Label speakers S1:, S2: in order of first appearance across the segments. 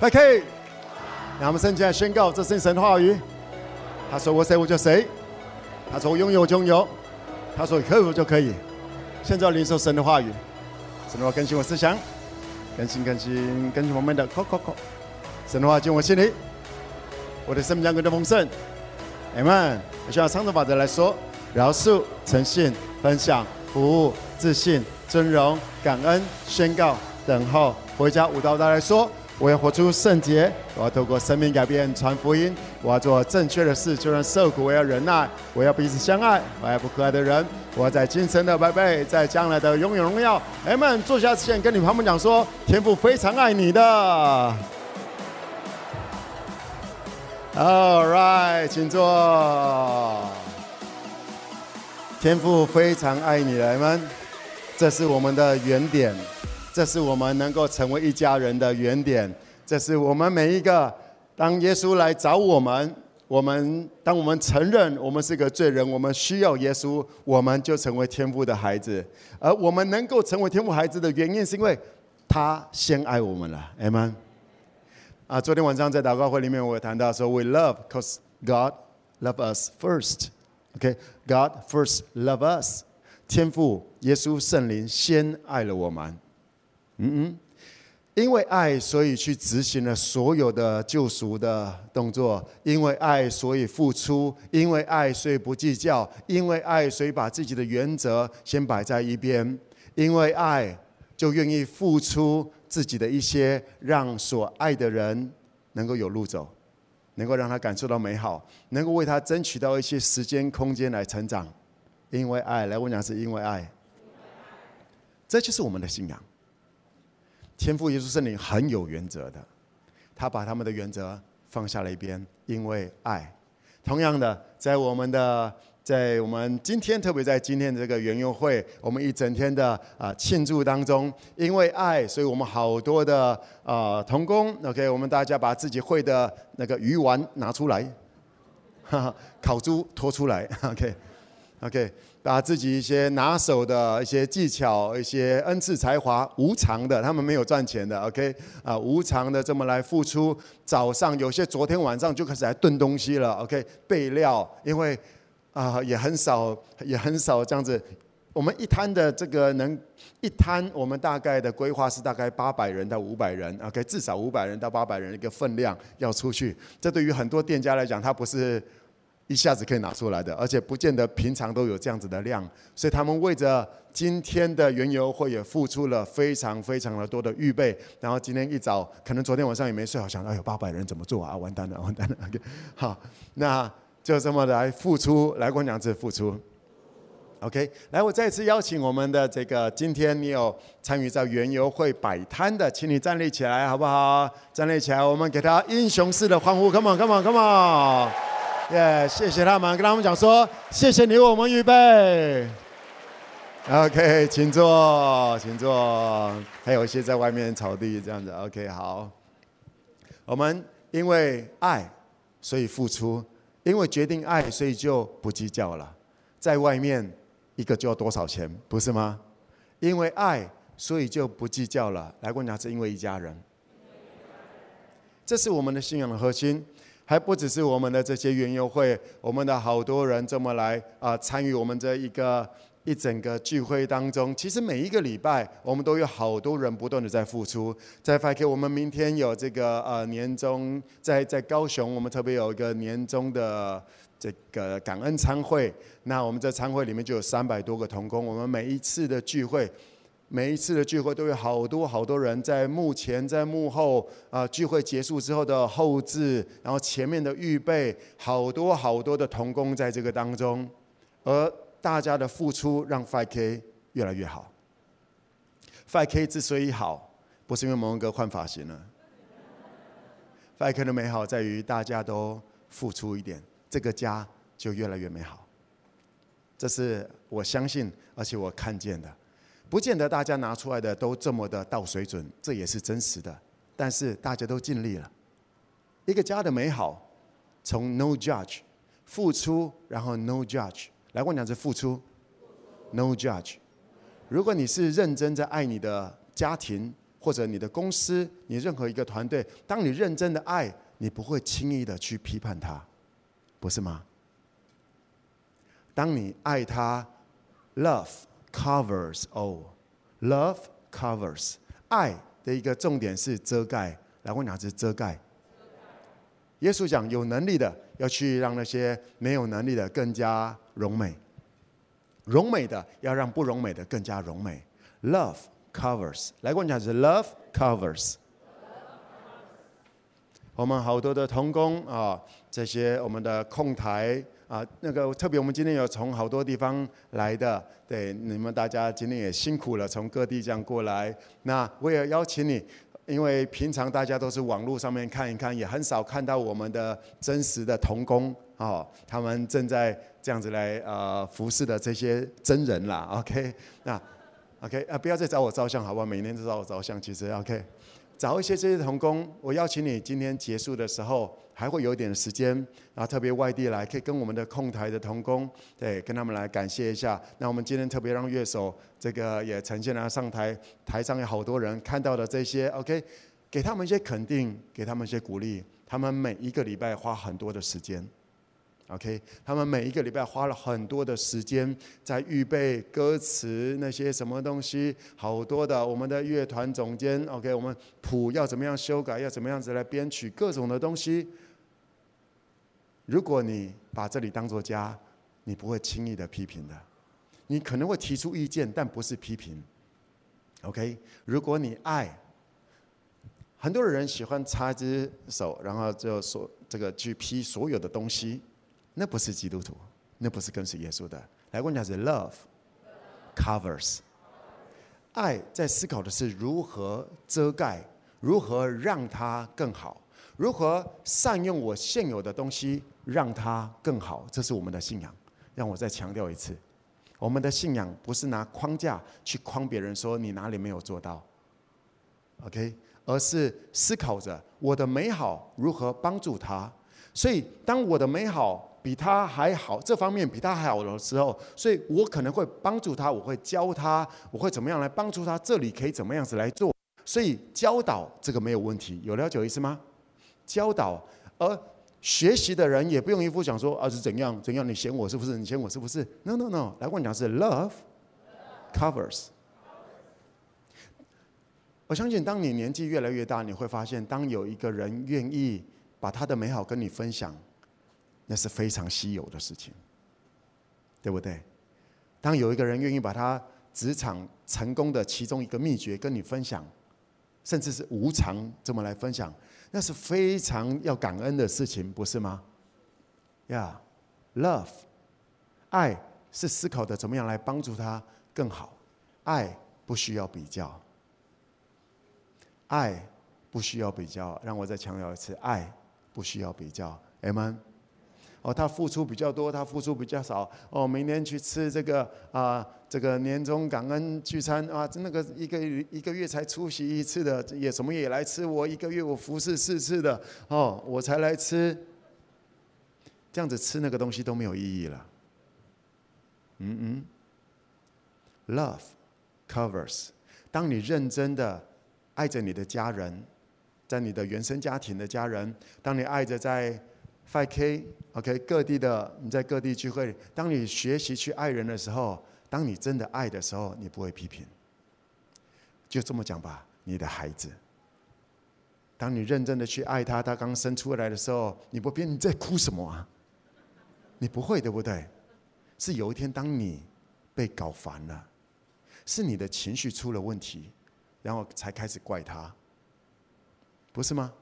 S1: ，OK。让我们圣经来宣告，这是神的话语。他说我谁我就谁，他说我拥有就拥有，他说可以就可以。现在要领受神的话语，神的话更新我思想，更新更新更新我们的 call call call。神的话进我心里，我的生命将更加丰盛。m。我需要长的法则来说：饶恕、诚信、分享、服务、自信、尊荣、感恩、宣告、等候。回家舞蹈大来说。我要活出圣洁，我要透过生命改变传福音，我要做正确的事，就算受苦，我要忍耐，我要彼此相爱，我要不可爱的人，我要在今生的百倍，在将来的永远荣耀。哎们，坐下之前跟你朋友们讲说，天父非常爱你的。Alright，请坐。天父非常爱你的，哎们，这是我们的原点。这是我们能够成为一家人的原点。这是我们每一个，当耶稣来找我们，我们当我们承认我们是个罪人，我们需要耶稣，我们就成为天父的孩子。而我们能够成为天父孩子的原因，是因为他先爱我们了。阿门。啊，昨天晚上在祷告会里面，我有谈到说，We love because God love us first. OK，God first love us。天父、耶稣、圣灵先爱了我们。嗯嗯，因为爱，所以去执行了所有的救赎的动作；因为爱，所以付出；因为爱，所以不计较；因为爱，所以把自己的原则先摆在一边；因为爱，就愿意付出自己的一些，让所爱的人能够有路走，能够让他感受到美好，能够为他争取到一些时间空间来成长。因为爱，来我讲是因为爱，这就是我们的信仰。天父耶稣圣灵很有原则的，他把他们的原则放下了一边，因为爱。同样的，在我们的在我们今天，特别在今天这个园游会，我们一整天的啊庆祝当中，因为爱，所以我们好多的啊童工，OK，我们大家把自己会的那个鱼丸拿出来，哈哈，烤猪拖出来。OK, OK, 把自己一些拿手的一些技巧、一些恩赐才华，无偿的，他们没有赚钱的，OK 啊，无偿的这么来付出。早上有些昨天晚上就开始来炖东西了，OK，备料，因为啊也很少，也很少这样子。我们一摊的这个能一摊，我们大概的规划是大概八百人到五百人，OK，至少五百人到八百人一个分量要出去。这对于很多店家来讲，他不是。一下子可以拿出来的，而且不见得平常都有这样子的量，所以他们为着今天的原油会也付出了非常非常的多的预备。然后今天一早，可能昨天晚上也没睡好，想到哎呦八百人怎么做啊？完蛋了，完蛋了。OK，好，那就这么来付出，来过两次付出。OK，来，我再次邀请我们的这个今天你有参与在原油会摆摊的，请你站立起来好不好？站立起来，我们给他英雄式的欢呼！Come on，Come on，Come on！耶谢谢他们，跟他们讲说，谢谢你为我们预备。OK，请坐，请坐。还有一些在外面草地这样子。OK，好。我们因为爱，所以付出；因为决定爱，所以就不计较了。在外面一个就要多少钱，不是吗？因为爱，所以就不计较了。来，跟我讲，是因为一家人。这是我们的信仰的核心。还不只是我们的这些园游会，我们的好多人这么来啊参与我们这一个一整个聚会当中。其实每一个礼拜，我们都有好多人不断的在付出。在 FK，我们明天有这个呃年终，在在高雄，我们特别有一个年终的这个感恩餐会。那我们这餐会里面就有三百多个同工。我们每一次的聚会。每一次的聚会都有好多好多人在幕前，在幕后啊，聚会结束之后的后制，然后前面的预备，好多好多的童工在这个当中，而大家的付出让 5K 越来越好。5K 之所以好，不是因为蒙恩哥换发型了，5K 的美好在于大家都付出一点，这个家就越来越美好。这是我相信，而且我看见的。不见得大家拿出来的都这么的到水准，这也是真实的。但是大家都尽力了。一个家的美好，从 no judge 付出，然后 no judge 来，我讲是付出，no judge。如果你是认真在爱你的家庭，或者你的公司，你任何一个团队，当你认真的爱，你不会轻易的去批判他，不是吗？当你爱他，love covers all，love covers，爱的一个重点是遮盖。来，我讲是遮盖。耶稣讲，有能力的要去让那些没有能力的更加荣美。荣美的要让不荣美的更加荣美，Love covers。来跟我讲是 Love covers。我们好多的同工啊，这些我们的控台啊，那个特别我们今天有从好多地方来的，对你们大家今天也辛苦了，从各地这样过来。那我也邀请你，因为平常大家都是网络上面看一看，也很少看到我们的真实的童工啊，他们正在。这样子来呃服侍的这些真人啦，OK，那 OK 啊，不要再找我照相好不好？每年都找我照相，其实 OK，找一些这些童工，我邀请你今天结束的时候还会有一点时间，然后特别外地来，可以跟我们的控台的同工，对，跟他们来感谢一下。那我们今天特别让乐手这个也呈现了上台，台上有好多人看到的这些 OK，给他们一些肯定，给他们一些鼓励。他们每一个礼拜花很多的时间。OK，他们每一个礼拜花了很多的时间在预备歌词那些什么东西，好多的我们的乐团总监 OK，我们谱要怎么样修改，要怎么样子来编曲各种的东西。如果你把这里当作家，你不会轻易的批评的，你可能会提出意见，但不是批评。OK，如果你爱，很多人喜欢插一只手，然后就说这个去批所有的东西。那不是基督徒，那不是跟随耶稣的。来，我讲是 love covers，爱在思考的是如何遮盖，如何让它更好，如何善用我现有的东西让它更好。这是我们的信仰。让我再强调一次，我们的信仰不是拿框架去框别人，说你哪里没有做到，OK，而是思考着我的美好如何帮助他。所以，当我的美好。比他还好，这方面比他还好的时候，所以我可能会帮助他，我会教他，我会怎么样来帮助他？这里可以怎么样子来做？所以教导这个没有问题，有了解意思吗？教导，而学习的人也不用一副讲说啊是怎样怎样，你嫌我是不是？你嫌我是不是？No No No，来跟我讲是 love covers。我相信当你年纪越来越大，你会发现，当有一个人愿意把他的美好跟你分享。那是非常稀有的事情，对不对？当有一个人愿意把他职场成功的其中一个秘诀跟你分享，甚至是无偿这么来分享，那是非常要感恩的事情，不是吗？呀，love，爱是思考的怎么样来帮助他更好，爱不需要比较，爱不需要比较，让我再强调一次，爱不需要比较 m。哦，他付出比较多，他付出比较少。哦，每年去吃这个啊、这个年终感恩聚餐啊，那个一个一个月才出席一次的，也什么也来吃。我一个月我服侍四次的，哦，我才来吃。这样子吃那个东西都没有意义了。嗯嗯，Love covers。当你认真的爱着你的家人，在你的原生家庭的家人，当你爱着在。5K，OK，各地的你在各地聚会，当你学习去爱人的时候，当你真的爱的时候，你不会批评。就这么讲吧，你的孩子，当你认真的去爱他，他刚生出来的时候，你不变，你在哭什么啊？你不会，对不对？是有一天当你被搞烦了，是你的情绪出了问题，然后才开始怪他，不是吗？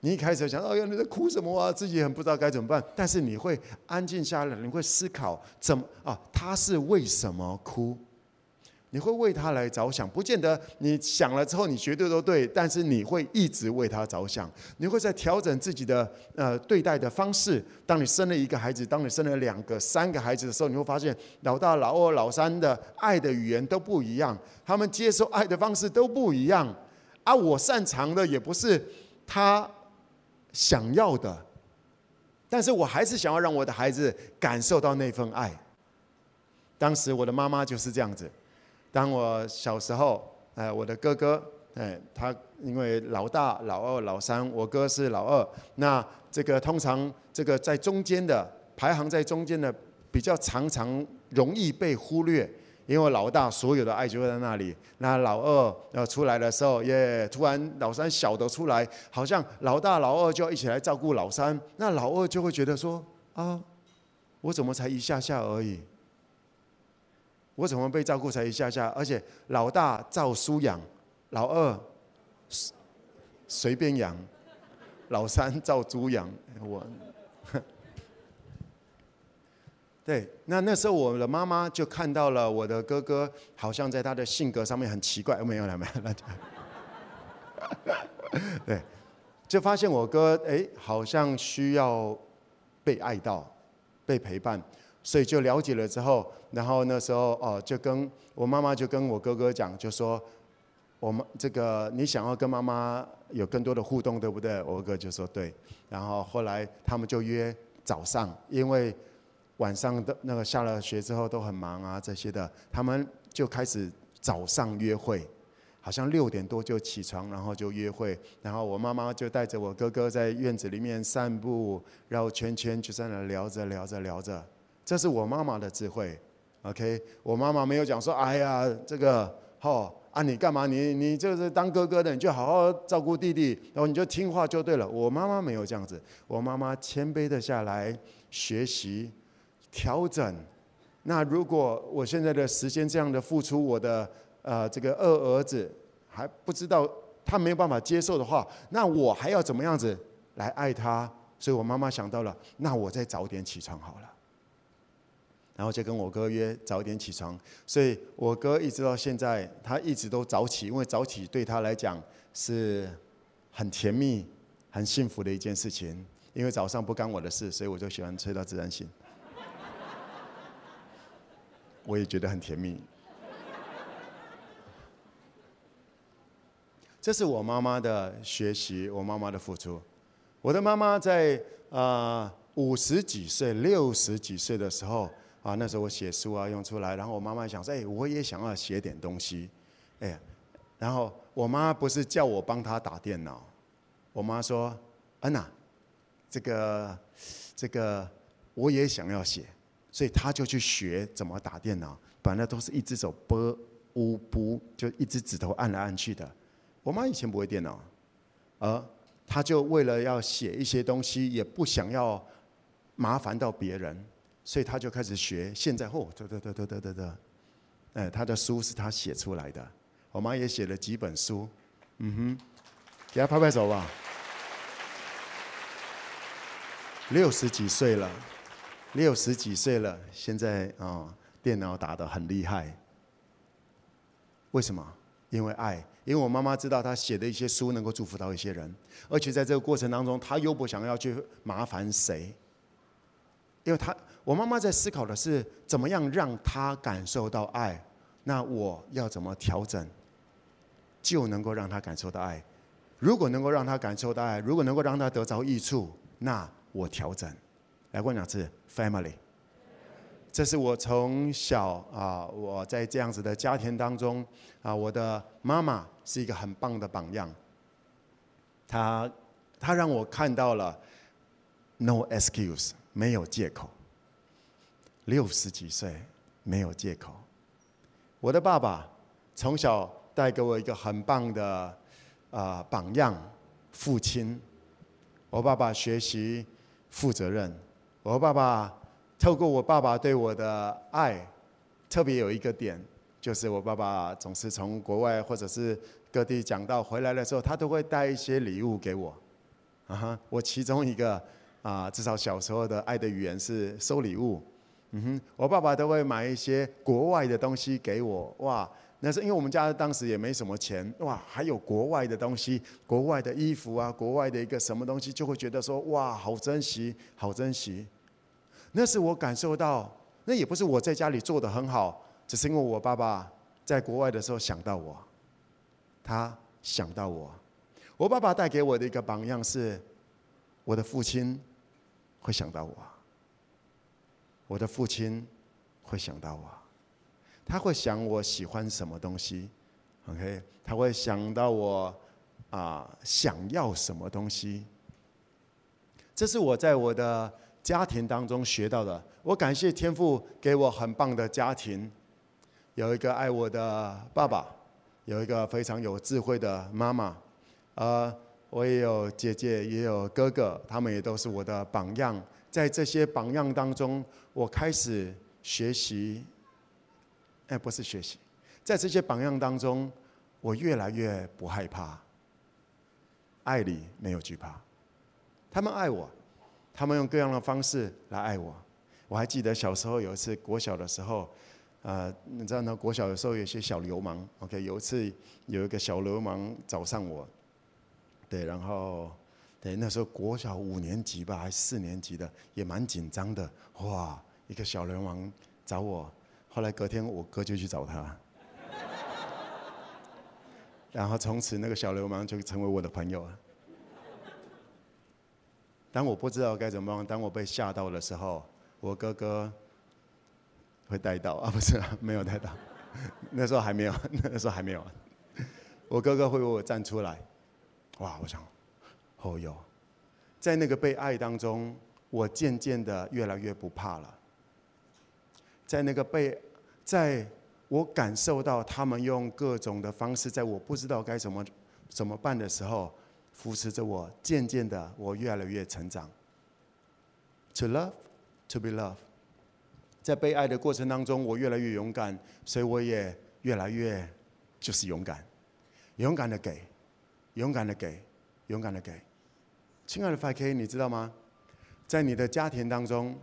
S1: 你一开始想，哎呀，你在哭什么啊？自己很不知道该怎么办。但是你会安静下来，你会思考怎么啊？他是为什么哭？你会为他来着想，不见得你想了之后你绝对都对，但是你会一直为他着想。你会在调整自己的呃对待的方式。当你生了一个孩子，当你生了两个、三个孩子的时候，你会发现老大、老二、老三的爱的语言都不一样，他们接受爱的方式都不一样。啊，我擅长的也不是他。想要的，但是我还是想要让我的孩子感受到那份爱。当时我的妈妈就是这样子。当我小时候，呃，我的哥哥，哎，他因为老大、老二、老三，我哥是老二。那这个通常这个在中间的排行在中间的，比较常常容易被忽略，因为老大所有的爱就在那里。那老二要出来的时候，耶，突然老三小的出来，好像老大、老二就要一起来照顾老三。那老二就会觉得说啊，我怎么才一下下而已？我怎么被照顾才一下下？而且老大照书养。老二随便养，老三照猪养。我，对，那那时候我的妈妈就看到了我的哥哥，好像在他的性格上面很奇怪。没有了，没有了。对，就发现我哥哎，好像需要被爱到，被陪伴，所以就了解了之后，然后那时候哦，就跟我妈妈就跟我哥哥讲，就说。我们这个，你想要跟妈妈有更多的互动，对不对？我哥就说对。然后后来他们就约早上，因为晚上的那个下了学之后都很忙啊，这些的，他们就开始早上约会，好像六点多就起床，然后就约会。然后我妈妈就带着我哥哥在院子里面散步，绕圈圈，就在那聊着聊着聊着。这是我妈妈的智慧，OK？我妈妈没有讲说，哎呀，这个，吼。啊，你干嘛？你你就是当哥哥的，你就好好照顾弟弟，然后你就听话就对了。我妈妈没有这样子，我妈妈谦卑的下来学习调整。那如果我现在的时间这样的付出，我的呃这个二儿子还不知道他没有办法接受的话，那我还要怎么样子来爱他？所以我妈妈想到了，那我再早点起床好了。然后就跟我哥约早点起床，所以我哥一直到现在，他一直都早起，因为早起对他来讲是很甜蜜、很幸福的一件事情。因为早上不干我的事，所以我就喜欢睡到自然醒。我也觉得很甜蜜。这是我妈妈的学习，我妈妈的付出。我的妈妈在啊五十几岁、六十几岁的时候。啊，那时候我写书啊用出来，然后我妈妈想说，哎，我也想要写点东西，哎，然后我妈不是叫我帮她打电脑，我妈说，安娜，这个这个我也想要写，所以他就去学怎么打电脑，本来都是一只手拨乌拨，就一只指头按来按去的。我妈以前不会电脑，而她就为了要写一些东西，也不想要麻烦到别人。所以他就开始学。现在哦，得得得得得得得，哎，他的书是他写出来的。我妈也写了几本书，嗯哼，给他拍拍手吧。六十几岁了，六十几岁了，现在啊、哦，电脑打得很厉害。为什么？因为爱，因为我妈妈知道她写的一些书能够祝福到一些人，而且在这个过程当中，她又不想要去麻烦谁，因为她。我妈妈在思考的是怎么样让她感受到爱，那我要怎么调整，就能够让她感受到爱。如果能够让她感受到爱，如果能够让她得着益处，那我调整。来过两次，family。这是我从小啊，我在这样子的家庭当中啊，我的妈妈是一个很棒的榜样。她她让我看到了 no excuse，没有借口。六十几岁没有借口。我的爸爸从小带给我一个很棒的啊、榜样，父亲。我爸爸学习负责任。我爸爸透过我爸爸对我的爱，特别有一个点，就是我爸爸总是从国外或者是各地讲到回来的时候，他都会带一些礼物给我。啊哈，我其中一个啊、至少小时候的爱的语言是收礼物。嗯哼，我爸爸都会买一些国外的东西给我，哇，那是因为我们家当时也没什么钱，哇，还有国外的东西，国外的衣服啊，国外的一个什么东西，就会觉得说，哇，好珍惜，好珍惜。那是我感受到，那也不是我在家里做的很好，只是因为我爸爸在国外的时候想到我，他想到我，我爸爸带给我的一个榜样是，我的父亲会想到我。我的父亲会想到我，他会想我喜欢什么东西，OK，他会想到我啊想要什么东西。这是我在我的家庭当中学到的。我感谢天父给我很棒的家庭，有一个爱我的爸爸，有一个非常有智慧的妈妈，呃，我也有姐姐，也有哥哥，他们也都是我的榜样。在这些榜样当中，我开始学习，哎，不是学习。在这些榜样当中，我越来越不害怕。爱里没有惧怕，他们爱我，他们用各样的方式来爱我。我还记得小时候有一次国小的时候，呃，你知道呢？国小的时候有些小流氓，OK，有一次有一个小流氓找上我，对，然后对那时候国小五年级吧，还四年级的，也蛮紧张的。哇，一个小流氓找我，后来隔天我哥就去找他。然后从此那个小流氓就成为我的朋友了。当我不知道该怎么办，当我被吓到的时候，我哥哥会带到啊，不是没有带到，那时候还没有，那时候还没有。我哥哥会为我站出来，哇！我想，哦哟，在那个被爱当中，我渐渐的越来越不怕了。在那个被在。我感受到他们用各种的方式，在我不知道该怎么怎么办的时候，扶持着我。渐渐的，我越来越成长。To love, to be loved，在被爱的过程当中，我越来越勇敢，所以我也越来越就是勇敢，勇敢的给，勇敢的给，勇敢的给。亲爱的 5K，你知道吗？在你的家庭当中，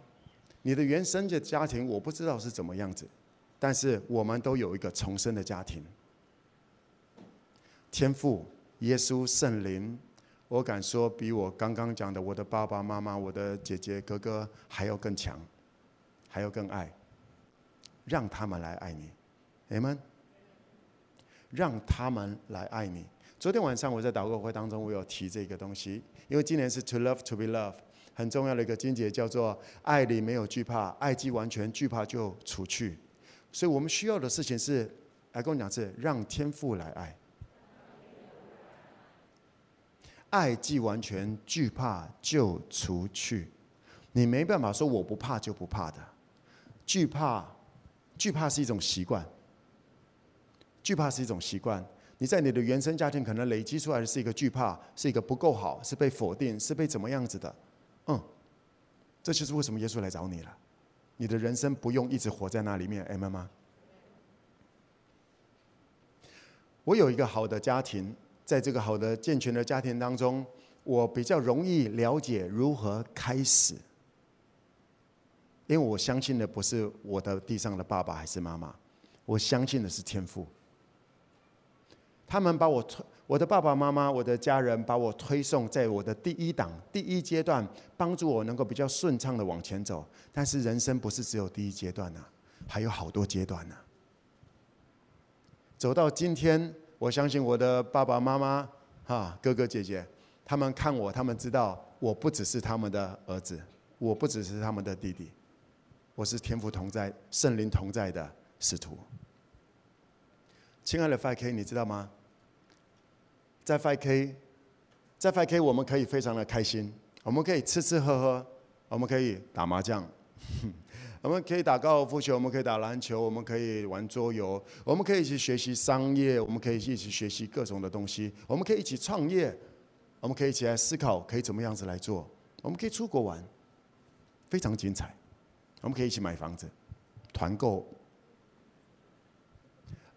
S1: 你的原生的家庭，我不知道是怎么样子。但是我们都有一个重生的家庭，天父、耶稣、圣灵，我敢说比我刚刚讲的我的爸爸妈妈、我的姐姐哥哥还要更强，还要更爱，让他们来爱你，Amen。让他们来爱你。昨天晚上我在祷告会当中，我有提这个东西，因为今年是 To love to be loved，很重要的一个经节叫做爱里没有惧怕，爱既完全，惧怕就除去。所以我们需要的事情是，来跟我讲是让天父来爱，爱既完全，惧怕就除去。你没办法说我不怕就不怕的，惧怕，惧怕是一种习惯，惧怕是一种习惯。你在你的原生家庭可能累积出来的是一个惧怕，是一个不够好，是被否定，是被怎么样子的？嗯，这就是为什么耶稣来找你了。你的人生不用一直活在那里面，哎妈妈。我有一个好的家庭，在这个好的健全的家庭当中，我比较容易了解如何开始，因为我相信的不是我的地上的爸爸还是妈妈，我相信的是天赋。他们把我推，我的爸爸妈妈，我的家人把我推送在我的第一档、第一阶段，帮助我能够比较顺畅的往前走。但是人生不是只有第一阶段呐，还有好多阶段呢。走到今天，我相信我的爸爸妈妈、哈哥哥姐姐，他们看我，他们知道我不只是他们的儿子，我不只是他们的弟弟，我是天父同在、圣灵同在的使徒。亲爱的 FK，你知道吗？在 FK，在 FK，我们可以非常的开心，我们可以吃吃喝喝，我们可以打麻将，我们可以打高尔夫球，我们可以打篮球，我们可以玩桌游，我们可以一起学习商业，我们可以一起学习各种的东西，我们可以一起创业，我们可以一起来思考可以怎么样子来做，我们可以出国玩，非常精彩，我们可以一起买房子，团购。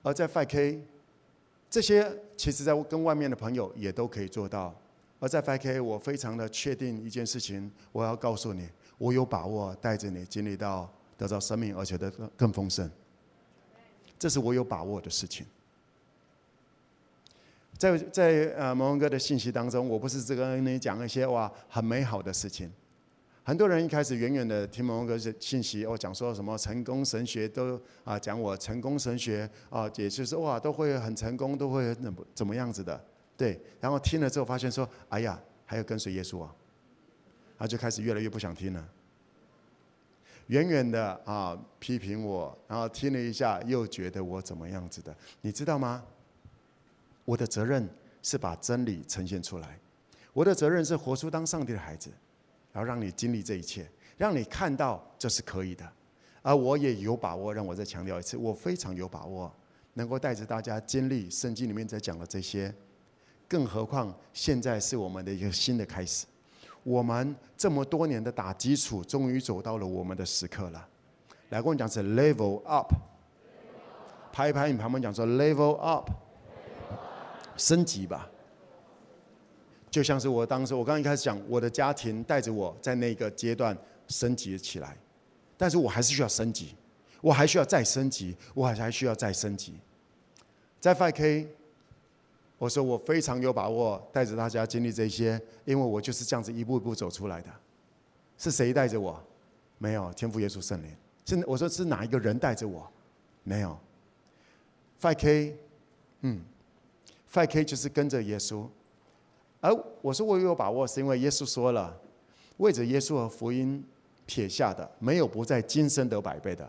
S1: 而在 5K，这些其实在跟外面的朋友也都可以做到。而在 5K，我非常的确定一件事情，我要告诉你，我有把握带着你经历到得到生命，而且得更丰盛。这是我有把握的事情。在在呃蒙文哥的信息当中，我不是只跟你讲一些哇很美好的事情。很多人一开始远远的听蒙文哥的信息，我讲说什么成功神学都啊讲我成功神学啊，也就是哇都会很成功，都会怎么怎么样子的，对。然后听了之后发现说，哎呀，还要跟随耶稣啊，他就开始越来越不想听了。远远的啊批评我，然后听了一下又觉得我怎么样子的，你知道吗？我的责任是把真理呈现出来，我的责任是活出当上帝的孩子，然后让你经历这一切，让你看到这是可以的。而我也有把握，让我再强调一次，我非常有把握，能够带着大家经历圣经里面在讲的这些。更何况现在是我们的一个新的开始，我们这么多年的打基础，终于走到了我们的时刻了。来，跟我讲是 level up，拍一拍你旁边讲说 level up，升级吧。就像是我当时，我刚一开始讲，我的家庭带着我在那个阶段升级起来，但是我还是需要升级，我还需要再升级，我还还需要再升级，在 5K。我说我非常有把握带着大家经历这些，因为我就是这样子一步一步走出来的。是谁带着我？没有，天父耶稣圣灵。是我说是哪一个人带着我？没有。5K，嗯，5K 就是跟着耶稣。而我说我有把握，是因为耶稣说了，为着耶稣和福音撇下的，没有不在今生得百倍的，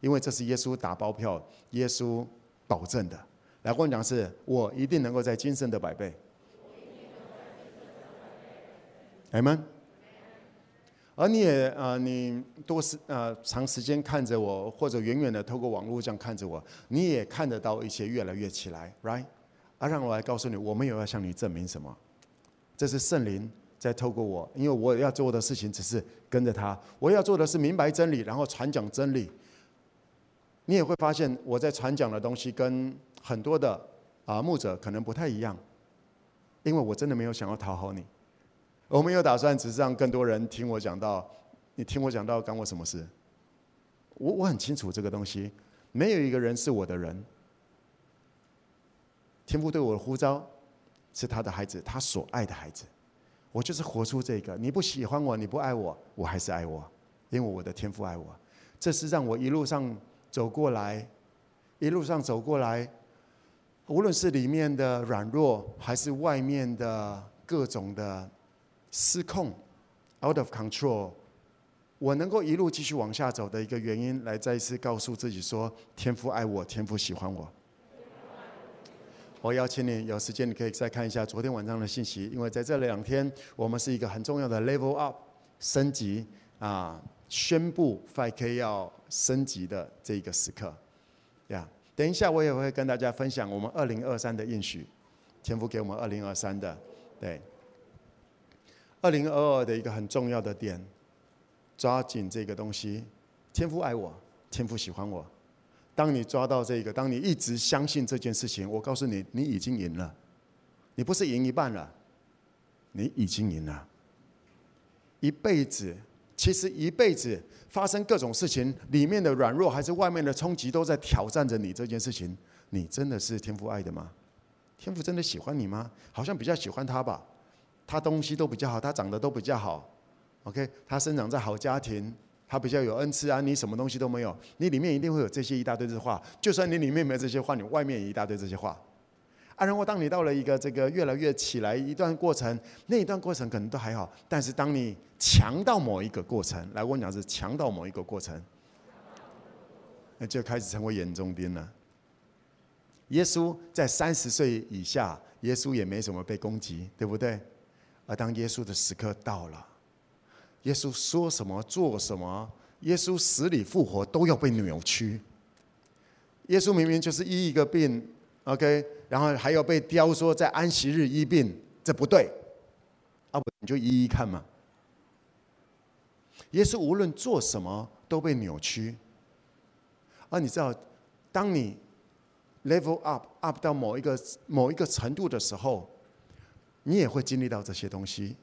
S1: 因为这是耶稣打包票，耶稣保证的。来跟我讲是，我一定能够在今生得百倍。阿门。而你也啊、呃，你多时啊，长时间看着我，或者远远的透过网络这样看着我，你也看得到一些越来越起来，right？而、让我来告诉你，我没有要向你证明什么，这是圣灵在透过我，因为我要做的事情只是跟着他，我要做的是明白真理，然后传讲真理。你也会发现我在传讲的东西跟很多的啊牧者可能不太一样，因为我真的没有想要讨好你，我没有打算只是让更多人听我讲到，你听我讲到干我什么事？我我很清楚这个东西，没有一个人是我的人。天父对我的呼召是他的孩子，他所爱的孩子，我就是活出这个。你不喜欢我，你不爱我，我还是爱我，因为我的天父爱我。这是让我一路上走过来，一路上走过来。无论是里面的软弱，还是外面的各种的失控，out of control，我能够一路继续往下走的一个原因，来再一次告诉自己说：天父爱我，天父喜欢我。我邀请你有时间，你可以再看一下昨天晚上的信息，因为在这两天，我们是一个很重要的 level up 升级啊，宣布 5K 要升级的这一个时刻，呀。等一下，我也会跟大家分享我们二零二三的应许，天父给我们二零二三的，对，二零二二的一个很重要的点，抓紧这个东西。天父爱我，天父喜欢我。当你抓到这个，当你一直相信这件事情，我告诉你，你已经赢了。你不是赢一半了，你已经赢了。一辈子，其实一辈子。发生各种事情，里面的软弱还是外面的冲击，都在挑战着你这件事情。你真的是天父爱的吗？天父真的喜欢你吗？好像比较喜欢他吧。他东西都比较好，他长得都比较好。OK，他生长在好家庭，他比较有恩赐啊。你什么东西都没有，你里面一定会有这些一大堆的话。就算你里面没这些话，你外面也一大堆这些话。啊，然后当你到了一个这个越来越起来一段过程，那一段过程可能都还好，但是当你强到某一个过程，来我讲是强到某一个过程，那就开始成为眼中钉了。耶稣在三十岁以下，耶稣也没什么被攻击，对不对？而当耶稣的时刻到了，耶稣说什么做什么，耶稣死里复活都要被扭曲。耶稣明明就是医一个病。OK，然后还有被雕说在安息日医病，这不对，啊不，你就一一看嘛。耶稣无论做什么都被扭曲，而你知道，当你 level up up 到某一个某一个程度的时候，你也会经历到这些东西，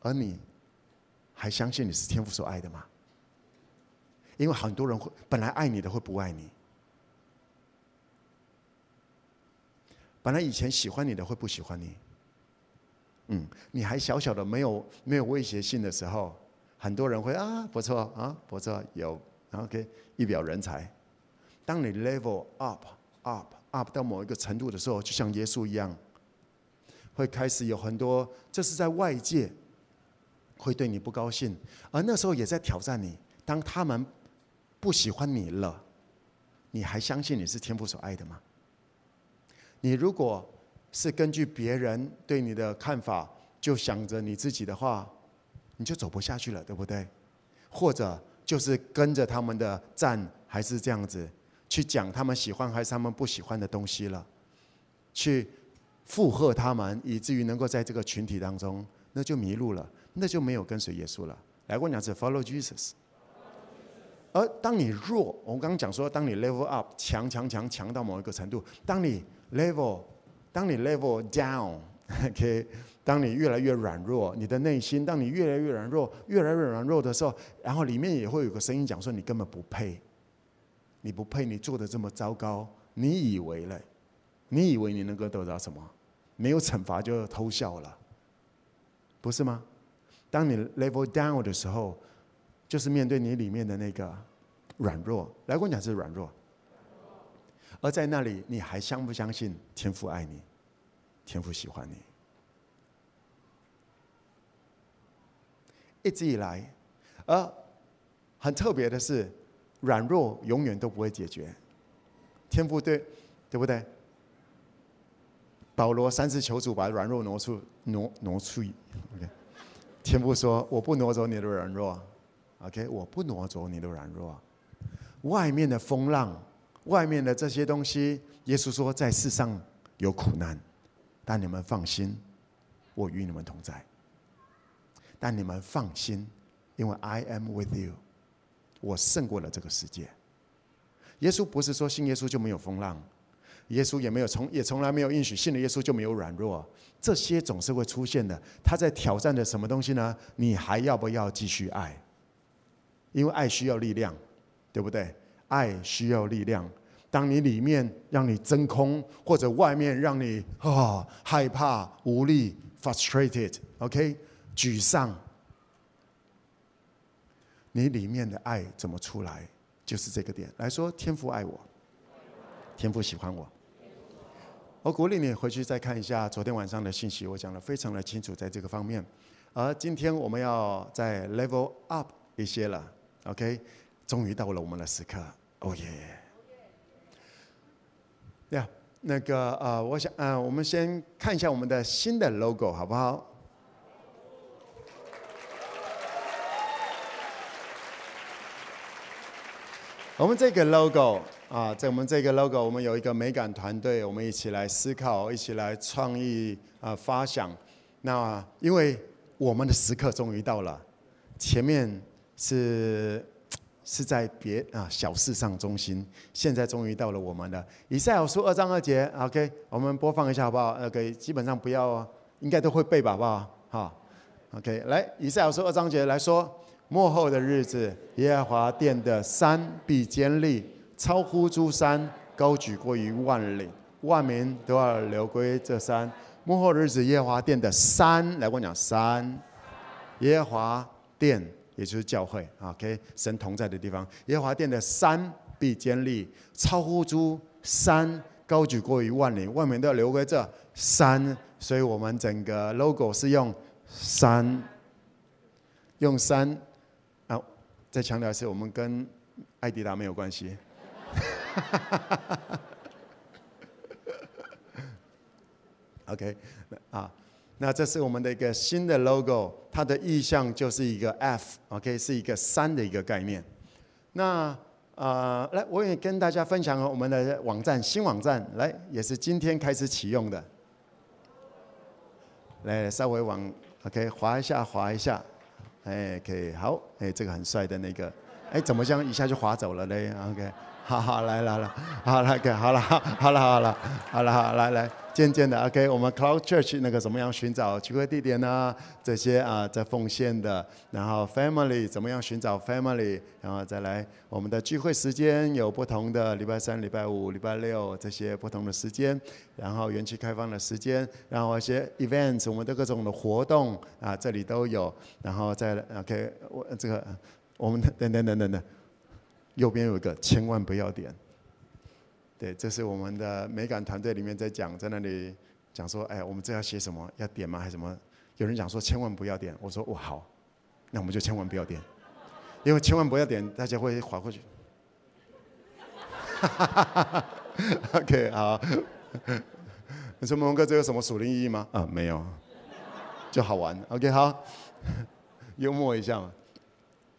S1: 而你还相信你是天父所爱的吗？因为很多人会本来爱你的会不爱你。本来以前喜欢你的会不喜欢你，嗯，你还小小的没有没有威胁性的时候，很多人会啊不错啊不错有，OK 一表人才。当你 level up up up 到某一个程度的时候，就像耶稣一样，会开始有很多，这是在外界会对你不高兴，而那时候也在挑战你。当他们不喜欢你了，你还相信你是天父所爱的吗？你如果是根据别人对你的看法，就想着你自己的话，你就走不下去了，对不对？或者就是跟着他们的站，还是这样子去讲他们喜欢还是他们不喜欢的东西了，去附和他们，以至于能够在这个群体当中，那就迷路了，那就没有跟随耶稣了。来，过两次 follow Jesus。而当你弱，我刚刚讲说，当你 level up 强强强强到某一个程度，当你 level，当你 level down，OK，当你越来越软弱，你的内心，当你越来越软弱，越来越软弱的时候，然后里面也会有个声音讲说，你根本不配，你不配，你做的这么糟糕，你以为嘞？你以为你能够得到什么？没有惩罚就偷笑了，不是吗？当你 level down 的时候。就是面对你里面的那个软弱，来跟我讲是软弱。而在那里，你还相不相信天父爱你，天父喜欢你？一直以来，而很特别的是，软弱永远都不会解决。天父对，对不对？保罗三次求主把软弱挪出，挪挪出。OK，天父说：“我不挪走你的软弱。” OK，我不挪走你的软弱。外面的风浪，外面的这些东西，耶稣说在世上有苦难，但你们放心，我与你们同在。但你们放心，因为 I am with you，我胜过了这个世界。耶稣不是说信耶稣就没有风浪，耶稣也没有从也从来没有应许信了耶稣就没有软弱，这些总是会出现的。他在挑战的什么东西呢？你还要不要继续爱？因为爱需要力量，对不对？爱需要力量。当你里面让你真空，或者外面让你啊、哦、害怕、无力、frustrated，OK，、沮丧，你里面的爱怎么出来？就是这个点来说，天父爱我，天父喜欢我。我鼓励你回去再看一下昨天晚上的信息，我讲的非常的清楚，在这个方面。而今天我们要再 level up 一些了。OK，终于到了我们的时刻，哦耶！呀，那个呃，我想呃，我们先看一下我们的新的 logo，好不好？我们这个 logo 啊，在我们这个 logo，我们有一个美感团队，我们一起来思考，一起来创意啊发想。那因为我们的时刻终于到了，前面。是是在别啊小事上中心，现在终于到了我们的以赛亚书二章二节，OK，我们播放一下好不好？OK，基本上不要，应该都会背吧，好不好？好，OK，来以赛亚书二章节来说，末后的日子，耶和华殿的山必坚立，超乎诸山，高举过于万里，万民都要流归这山。末后的日子，耶和华殿的山，来我讲山，耶和华殿。也就是教会，OK，神同在的地方。耶和华殿的山必坚立，超乎诸山，高举过于万里，万民都要留归这山。所以我们整个 logo 是用山，用山。啊，再强调一次，我们跟爱迪达没有关系。OK，啊。那这是我们的一个新的 logo，它的意象就是一个 F，OK，是一个山的一个概念。那呃，来，我也跟大家分享我们的网站，新网站，来，也是今天开始启用的。来，稍微往 OK 滑一下，滑一下，哎，可以，好，哎，这个很帅的那个，哎，怎么这样一下就滑走了嘞？OK。好好来来来，好来给好了好好了好了好了好来来渐渐的 OK，我们 Cloud Church 那个怎么样寻找聚会地点呢？这些啊在奉献的，然后 Family 怎么样寻找 Family，然后再来我们的聚会时间有不同的，礼拜三、礼拜五、礼拜六这些不同的时间，然后园区开放的时间，然后一些 Events 我们的各种的活动啊这里都有，然后再 OK 我这个我们等等等等等。右边有一个，千万不要点。对，这是我们的美感团队里面在讲，在那里讲说，哎，我们这要写什么？要点吗？还是什么？有人讲说千万不要点，我说哦好，那我们就千万不要点，因为千万不要点，大家会划过去。OK，好你说蒙哥这有什么属灵意义吗？啊，没有，就好玩。OK，好，幽默一下嘛。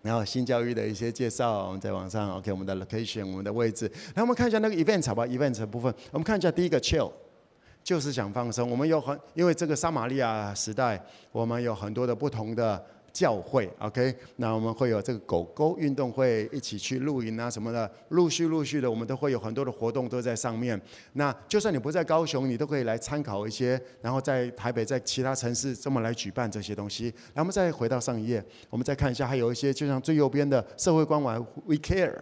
S1: 然后新教育的一些介绍，我们在网上 OK，我们的 location，我们的位置。那我们看一下那个 event 好吧，event 的部分，我们看一下第一个 chill，就是想放松。我们有很，因为这个撒玛利亚时代，我们有很多的不同的。教会，OK，那我们会有这个狗狗运动会，一起去露营啊什么的，陆续陆续的，我们都会有很多的活动都在上面。那就算你不在高雄，你都可以来参考一些，然后在台北，在其他城市这么来举办这些东西。然后我们再回到上一页，我们再看一下，还有一些就像最右边的社会关怀，We Care。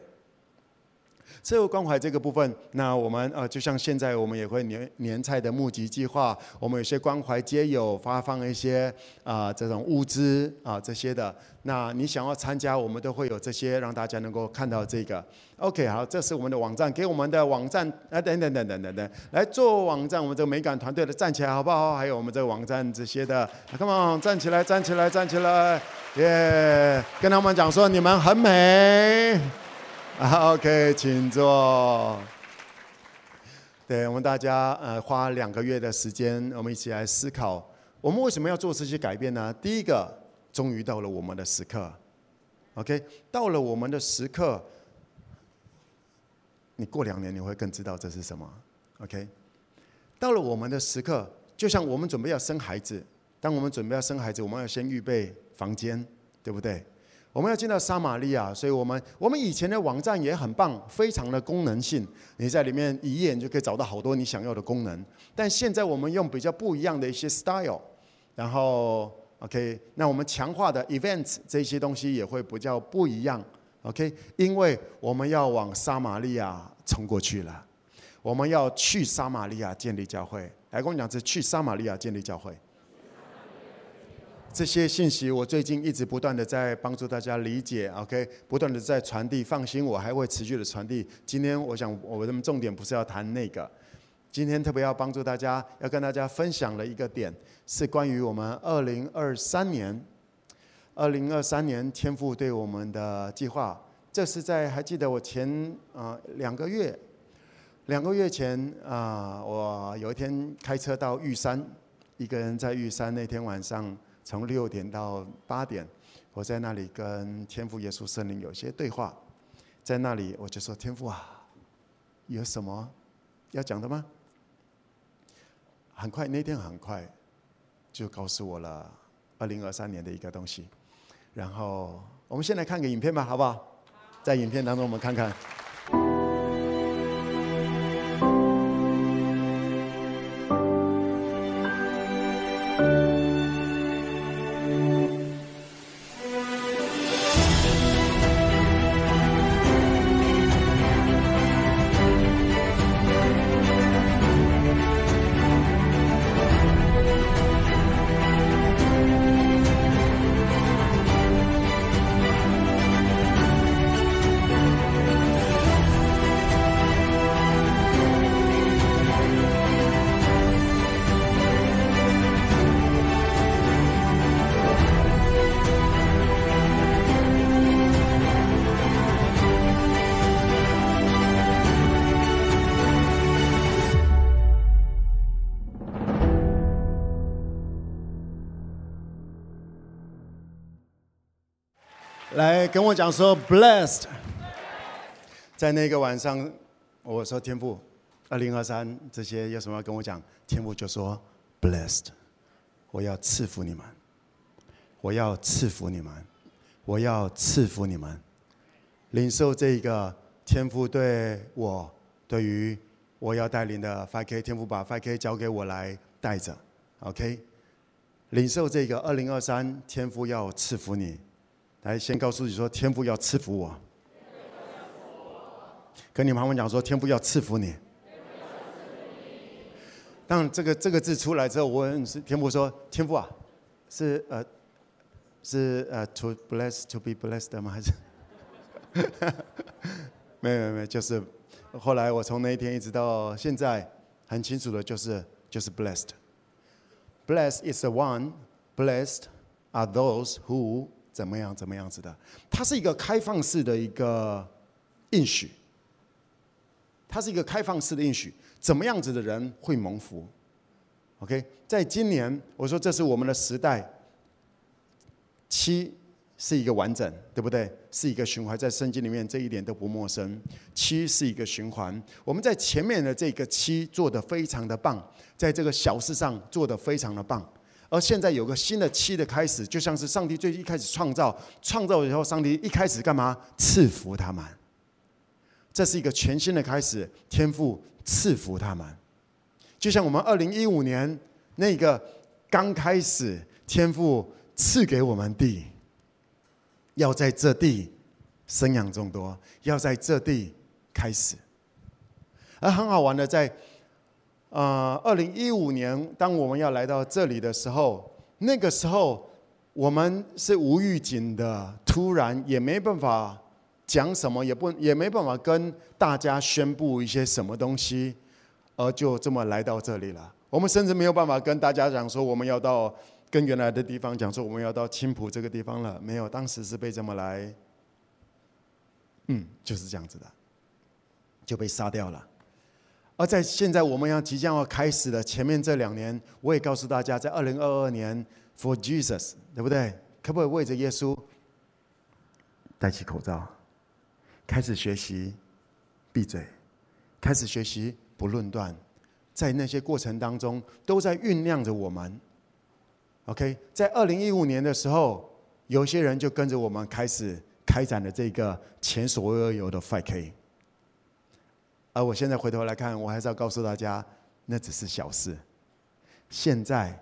S1: 社会关怀这个部分，那我们呃，就像现在我们也会年年菜的募集计划，我们有些关怀街友发放一些啊、这种物资啊、这些的。那你想要参加，我们都会有这些让大家能够看到这个。OK，好，这是我们的网站，给我们的网站啊等等等等等等，来做网站，我们这个美感团队的站起来好不好？还有我们这个网站这些的，Come on，站起来，站起来，站起来，耶、跟他们讲说你们很美。OK，请坐。对，我们大家呃花两个月的时间，我们一起来思考，我们为什么要做这些改变呢？第一个，终于到了我们的时刻。OK，到了我们的时刻，你过两年你会更知道这是什么。OK，到了我们的时刻，就像我们准备要生孩子，当我们准备要生孩子，我们要先预备房间，对不对？我们要进到撒玛利亚，所以我们我们以前的网站也很棒，非常的功能性。你在里面一眼就可以找到好多你想要的功能。但现在我们用比较不一样的一些 style，然后 OK，那我们强化的 events 这些东西也会比较不一样。OK，因为我们要往撒玛利亚冲过去了，我们要去撒玛利亚建立教会。来跟我讲，是去撒玛利亚建立教会。这些信息我最近一直不断的在帮助大家理解，OK，不断的在传递。放心，我还会持续的传递。今天我想，我们重点不是要谈那个，今天特别要帮助大家，要跟大家分享的一个点，是关于我们二零二三年，二零二三年天父对我们的计划。这是在还记得我前啊、呃、两个月，两个月前啊、呃，我有一天开车到玉山，一个人在玉山那天晚上。从六点到八点，我在那里跟天父耶稣圣灵有些对话，在那里我就说：“天父啊，有什么要讲的吗？”很快那天很快就告诉我了二零二三年的一个东西。然后我们先来看个影片吧，好不好？在影片当中我们看看。来跟我讲说，blessed，在那个晚上，我说天父，二零二三这些有什么要跟我讲？天父就说，blessed，我要赐福你们，我要赐福你们，我要赐福你们，领受这个天父对我对于我要带领的 5K，天赋把 5K 交给我来带着，OK，领受这个二零二三，天赋要赐福你。来，先告诉你说，天父要赐福我。跟你们旁边讲说，天父要赐福你。当这个这个字出来之后，我问是天父说：“天父啊，是呃，是呃，to bless to be blessed 吗？还是？” 没有没有没有，就是后来我从那一天一直到现在，很清楚的就是就是 blessed。Blessed is the one, blessed are those who 怎么样？怎么样子的？它是一个开放式的一个应许，它是一个开放式的应许。怎么样子的人会蒙福？OK，在今年我说这是我们的时代，七是一个完整，对不对？是一个循环，在圣经里面这一点都不陌生。七是一个循环，我们在前面的这个七做的非常的棒，在这个小事上做的非常的棒，而现在有个新的七的开始，就像是上帝最一开始创造，创造以后，上帝一开始干嘛？赐福他们。这是一个全新的开始，天赋赐福他们。就像我们二零一五年那个刚开始，天赋赐给我们地，要在这地生养众多，要在这地开始。而很好玩的，在呃二零一五年，当我们要来到这里的时候，那个时候我们是无预警的，突然也没办法讲什么，也不也没办法跟大家宣布一些什么东西。而就这么来到这里了。我们甚至没有办法跟大家讲说，我们要到跟原来的地方讲说，我们要到青浦这个地方了。没有，当时是被这么来，嗯，就是这样子的，就被杀掉了。而在现在我们要即将要开始的前面这两年，我也告诉大家，在二零二二年，For Jesus，对不对？可不可以为着耶稣戴起口罩，开始学习，闭嘴，开始学习。不论断，在那些过程当中，都在酝酿着我们。OK，在二零一五年的时候，有些人就跟着我们开始开展了这个前所未有的 5K。而我现在回头来看，我还是要告诉大家，那只是小事。现在，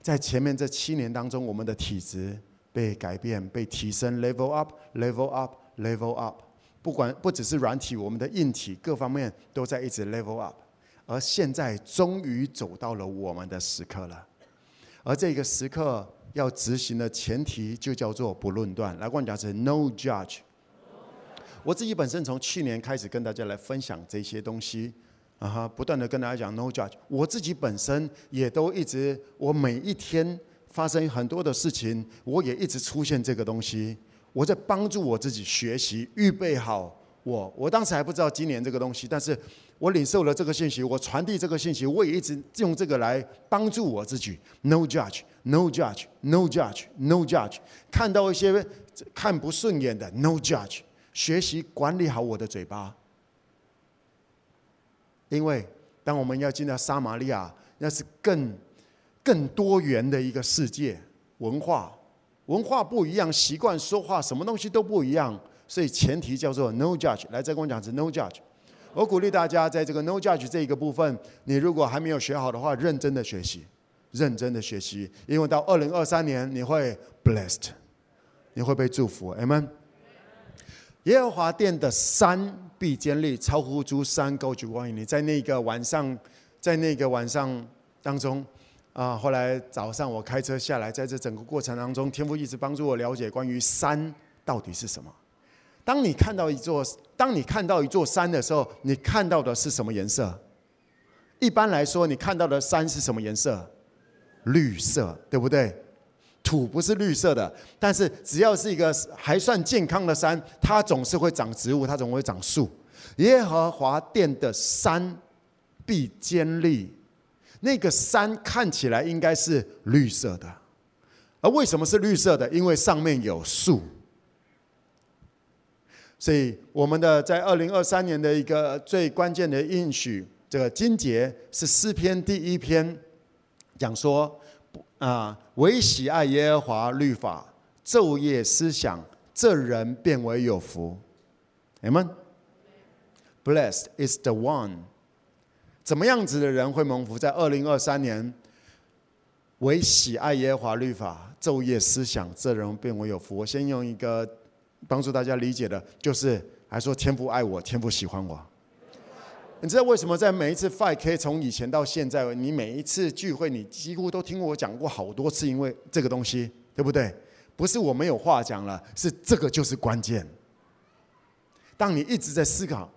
S1: 在前面这七年当中，我们的体质被改变、被提升，level up，level up，level up。不管不只是软体，我们的硬体各方面都在一直 level up，而现在终于走到了我们的时刻了。而这个时刻要执行的前提就叫做不论断。来，我讲是 no judge。我自己本身从去年开始跟大家来分享这些东西，啊哈，不断的跟大家讲 no judge。我自己本身也都一直，我每一天发生很多的事情，我也一直出现这个东西。我在帮助我自己学习，预备好我。我当时还不知道今年这个东西，但是我领受了这个信息，我传递这个信息，我也一直用这个来帮助我自己。No judge, no judge, no judge, no judge。看到一些看不顺眼的，No judge。学习管理好我的嘴巴，因为当我们要进到撒玛利亚，那是更更多元的一个世界文化。文化不一样，习惯说话，什么东西都不一样，所以前提叫做 no judge。来，再跟我讲是 no judge。我鼓励大家在这个 no judge 这一个部分，你如果还没有学好的话，认真的学习，认真的学习，因为到二零二三年你会 blessed，你会被祝福。Amen。耶和华殿的山必坚立，超乎诸山高举光。你在那个晚上，在那个晚上当中。啊！后来早上我开车下来，在这整个过程当中，天父一直帮助我了解关于山到底是什么。当你看到一座，当你看到一座山的时候，你看到的是什么颜色？一般来说，你看到的山是什么颜色？绿色，对不对？土不是绿色的，但是只要是一个还算健康的山，它总是会长植物，它总会长树。耶和华殿的山必坚立。那个山看起来应该是绿色的，而为什么是绿色的？因为上面有树。所以我们的在二零二三年的一个最关键的应许，这个金节是诗篇第一篇，讲说啊，唯喜爱耶和华律法，昼夜思想，这人便为有福。Amen。Blessed is the one。怎么样子的人会蒙福？在二零二三年，唯喜爱耶和华律法，昼夜思想，这人便为有福。我先用一个帮助大家理解的，就是还说天父爱我，天父喜欢我。你知道为什么在每一次 fight 从以前到现在，你每一次聚会，你几乎都听我讲过好多次，因为这个东西，对不对？不是我没有话讲了，是这个就是关键。当你一直在思考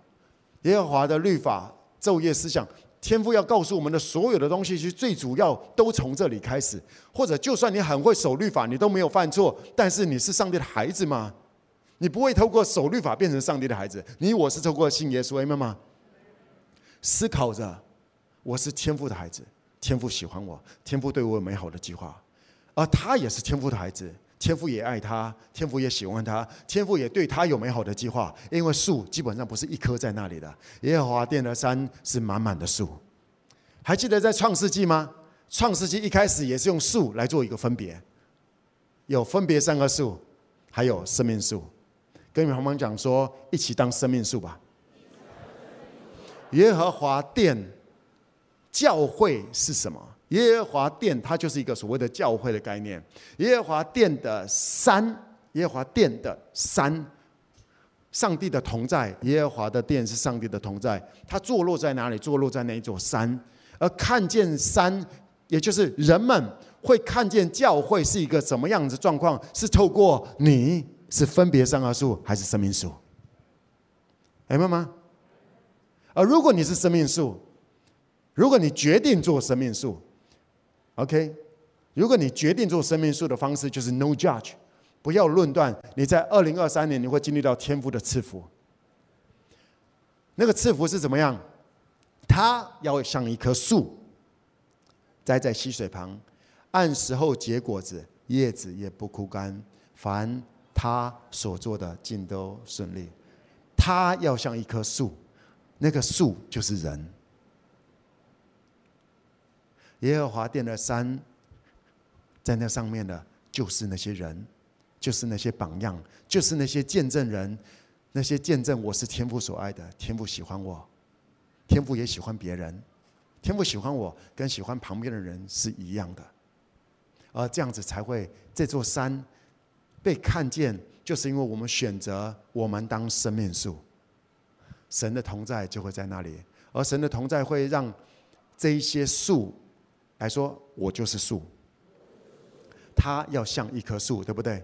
S1: 耶和华的律法。昼夜思想，天赋要告诉我们的所有的东西，其实最主要都从这里开始。或者，就算你很会守律法，你都没有犯错，但是你是上帝的孩子吗？你不会透过守律法变成上帝的孩子。你我是透过信耶稣，明白吗？思考着，我是天父的孩子，天父喜欢我，天父对我有美好的计划，而他也是天父的孩子，天父也爱他，天父也喜欢他，天父也对他有美好的计划。因为树基本上不是一棵在那里的，耶和华殿的山是满满的树。还记得在创世纪吗？创世纪一开始也是用树来做一个分别，有分别三个树，还有生命树。跟你们旁边讲说，一起当生命树吧。耶和华殿，教会是什么？耶和华殿它就是一个所谓的教会的概念。耶和华殿的山，耶和华殿的山，上帝的同在。耶和华的殿是上帝的同在，它坐落在哪里？坐落在哪一座山？而看见山，也就是人们会看见教会是一个什么样子状况？是透过你是分别善恶树还是生命树？明白吗？而如果你是生命树，如果你决定做生命树，OK，如果你决定做生命树的方式就是 No judge，不要论断。你在二零二三年你会经历到天父的赐福，那个赐福是怎么样？他要像一棵树，栽在溪水旁，按时候结果子，叶子也不枯干。凡他所做的，尽都顺利。他要像一棵树，那个树就是人。耶和华殿的山，在那上面的，就是那些人，就是那些榜样，就是那些见证人，那些见证我是天父所爱的，天父喜欢我。天父也喜欢别人，天父喜欢我，跟喜欢旁边的人是一样的，而这样子才会这座山被看见，就是因为我们选择我们当生命树，神的同在就会在那里，而神的同在会让这一些树来说，我就是树，他要像一棵树，对不对？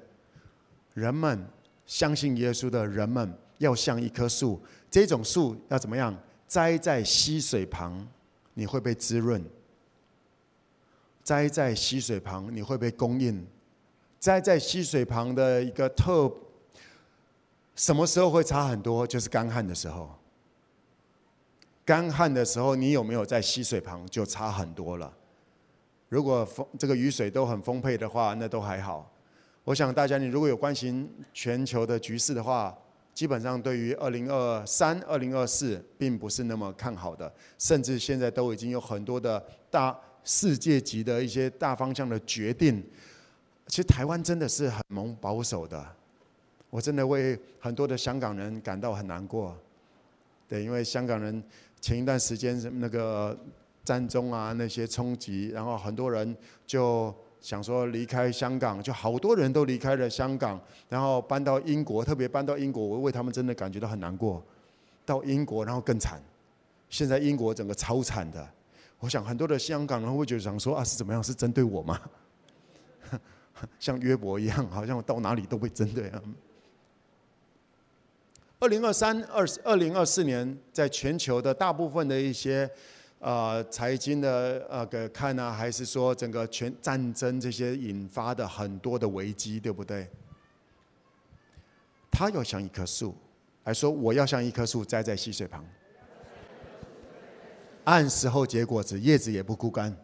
S1: 人们相信耶稣的人们要像一棵树，这种树要怎么样？栽在溪水旁，你会被滋润；栽在溪水旁，你会被供应；栽在溪水旁的一个特，什么时候会差很多？就是干旱的时候。干旱的时候，你有没有在溪水旁，就差很多了。如果丰这个雨水都很丰沛的话，那都还好。我想大家，你如果有关心全球的局势的话，基本上对于二零二三、二零二四，并不是那么看好的，甚至现在都已经有很多的大世界级的一些大方向的决定。其实台湾真的是很蒙保守的，我真的为很多的香港人感到很难过。对，因为香港人前一段时间那个战争啊那些冲击，然后很多人就。想说离开香港，就好多人都离开了香港，然后搬到英国，特别搬到英国，我为他们真的感觉到很难过。到英国，然后更惨。现在英国整个超惨的，我想很多的香港人会觉得想说啊，是怎么样？是针对我吗？像约伯一样，好像我到哪里都被针对啊。二零二三、二二零二四年，在全球的大部分的一些。呃，财经的呃个看呢，还是说整个全战争这些引发的很多的危机，对不对？他要像一棵树，还说我要像一棵树栽在溪水旁，按时候结果子，叶子也不枯干。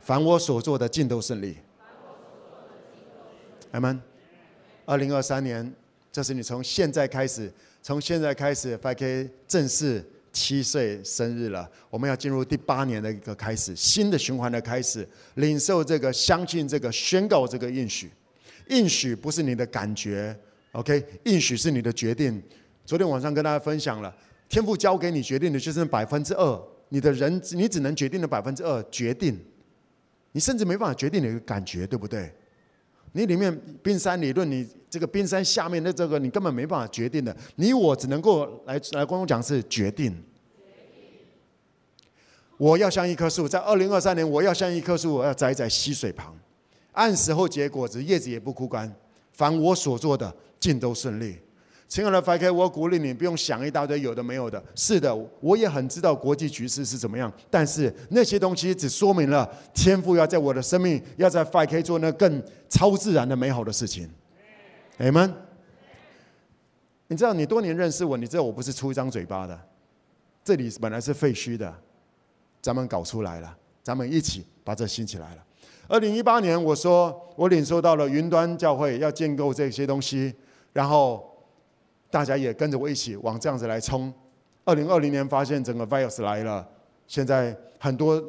S1: 凡我所做的尽都顺利。阿门。二零二三年，这是你从现在开始，从现在开始，5K 正式。七岁生日了，我们要进入第八年的一个开始，新的循环的开始，领受这个，相信这个，宣告这个应许。应许不是你的感觉，OK？应许是你的决定。昨天晚上跟大家分享了，天父交给你决定的就是百分之二，你的人你只能决定的百分之二决定，你甚至没办法决定你的感觉，对不对？你里面冰山理论，你这个冰山下面的这个，你根本没办法决定的。你我只能够来来跟我讲是决定。我要像一棵树，在二零二三年，我要像一棵树，我要栽在溪水旁，按时候结果子，叶子也不枯干。凡我所做的，尽都顺利。亲爱的 FK，我鼓励你，不用想一大堆有的没有的。是的，我也很知道国际局势是怎么样，但是那些东西只说明了天赋要在我的生命，要在 FK 做那更超自然的美好的事情。Amen。你知道，你多年认识我，你知道我不是出一张嘴巴的，这里本来是废墟的。咱们搞出来了，咱们一起把这兴起来了。二零一八年，我说我领受到了云端教会要建构这些东西，然后大家也跟着我一起往这样子来冲。二零二零年发现整个 virus 来了，现在很多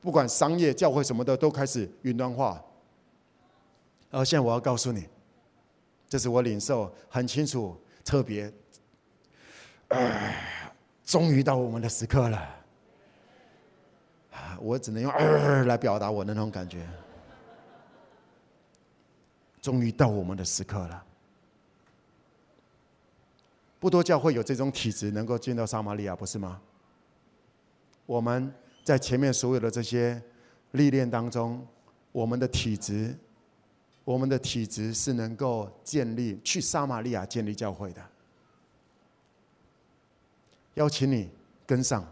S1: 不管商业、教会什么的都开始云端化。而现在我要告诉你，这是我领受很清楚、特别，呃，终于到我们的时刻了。我只能用“呃”来表达我的那种感觉。终于到我们的时刻了。不多教会有这种体质，能够进到撒玛利亚，不是吗？我们在前面所有的这些历练当中，我们的体质，我们的体质是能够建立去撒玛利亚建立教会的。邀请你跟上，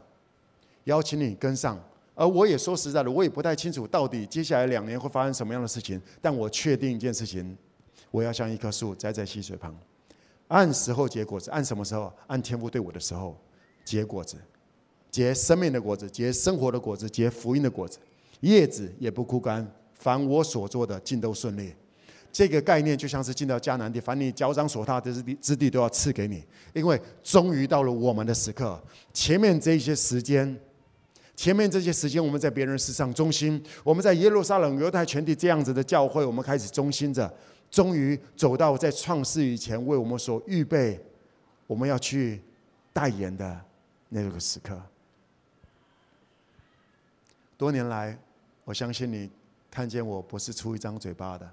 S1: 邀请你跟上。而我也说实在的，我也不太清楚到底接下来两年会发生什么样的事情。但我确定一件事情：我要像一棵树栽在溪水旁，按时候结果子。按什么时候？按天父对我的时候结果子，结生命的果子，结生活的果子，结福音的果子。叶子也不枯干，凡我所做的尽都顺利。这个概念就像是进到迦南地，凡你脚掌所踏的之地，之地都要赐给你。因为终于到了我们的时刻，前面这些时间。前面这些时间，我们在别人事上中心；我们在耶路撒冷、犹太全地这样子的教会，我们开始中心着。终于走到在创世以前为我们所预备，我们要去代言的那个时刻。多年来，我相信你看见我不是出一张嘴巴的。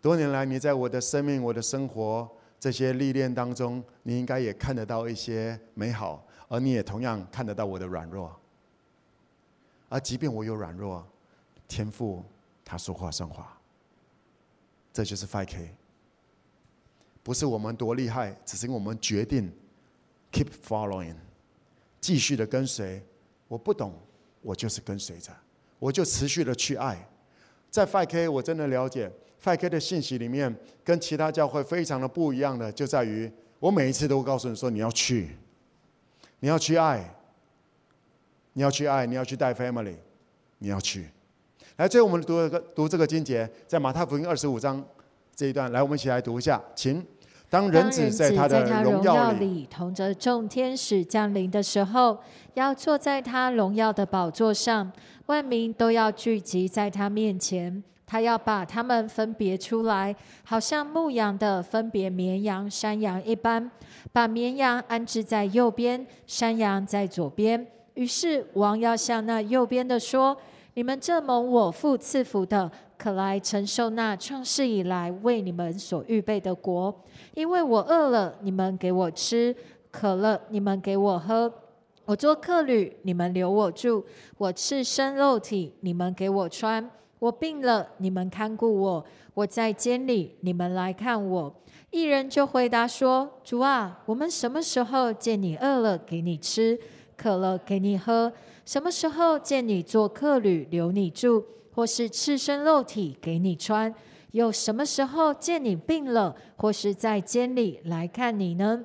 S1: 多年来，你在我的生命、我的生活这些历练当中，你应该也看得到一些美好，而你也同样看得到我的软弱。而即便我有软弱，天赋他说话算话，这就是 5K。不是我们多厉害，只是我们决定 keep following，继续的跟随。我不懂，我就是跟随着，我就持续的去爱。在 5K，我真的了解 5K 的信息里面，跟其他教会非常的不一样的，就在于我每一次都会告诉你说，你要去，你要去爱。你要去爱，你要去带 family，你要去。来，最后我们读个读这个经节，在马太福音二十五章这一段，来，我们一起来读一下，请。当人子在他的荣耀里，
S2: 同着众天使降临的时候，要坐在他荣耀的宝座上，万民都要聚集在他面前，他要把他们分别出来，好像牧羊的分别绵羊、山羊一般，把绵羊安置在右边，山羊在左边。于是王要向那右边的说：“你们这蒙我父赐福的，可来承受那创世以来为你们所预备的国。因为我饿了，你们给我吃；渴了，你们给我喝；我做客旅，你们留我住；我赤身肉体，你们给我穿；我病了，你们看顾我；我在监里，你们来看我。”一人就回答说：“主啊，我们什么时候见你饿了，给你吃？”渴了给你喝，什么时候见你做客旅留你住，或是赤身露体给你穿？又什么时候见你病了，或是在监里来看你呢？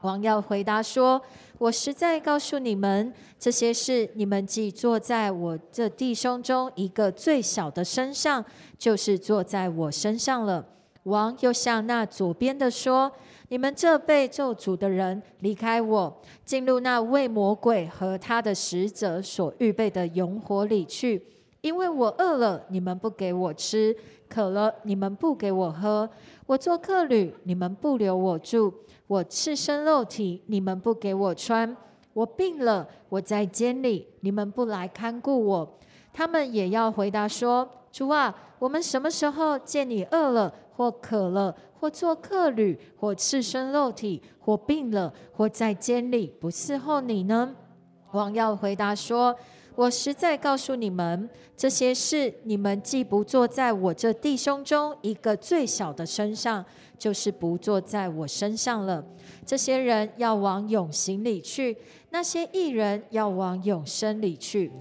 S2: 王要回答说：我实在告诉你们，这些事你们既坐在我这弟兄中一个最小的身上，就是坐在我身上了。王又向那左边的说。你们这被咒诅的人，离开我，进入那为魔鬼和他的使者所预备的永火里去。因为我饿了，你们不给我吃；渴了，你们不给我喝；我做客旅，你们不留我住；我赤身露体，你们不给我穿；我病了，我在监里，你们不来看顾我。他们也要回答说：主啊，我们什么时候见你饿了，或渴了？或做客旅，或赤身露体，或病了，或在监里，不伺候你呢？王要回答说：“我实在告诉你们，这些事你们既不做在我这弟兄中一个最小的身上，就是不做在我身上了。这些人要往永刑里去，那些义人要往永生里去。”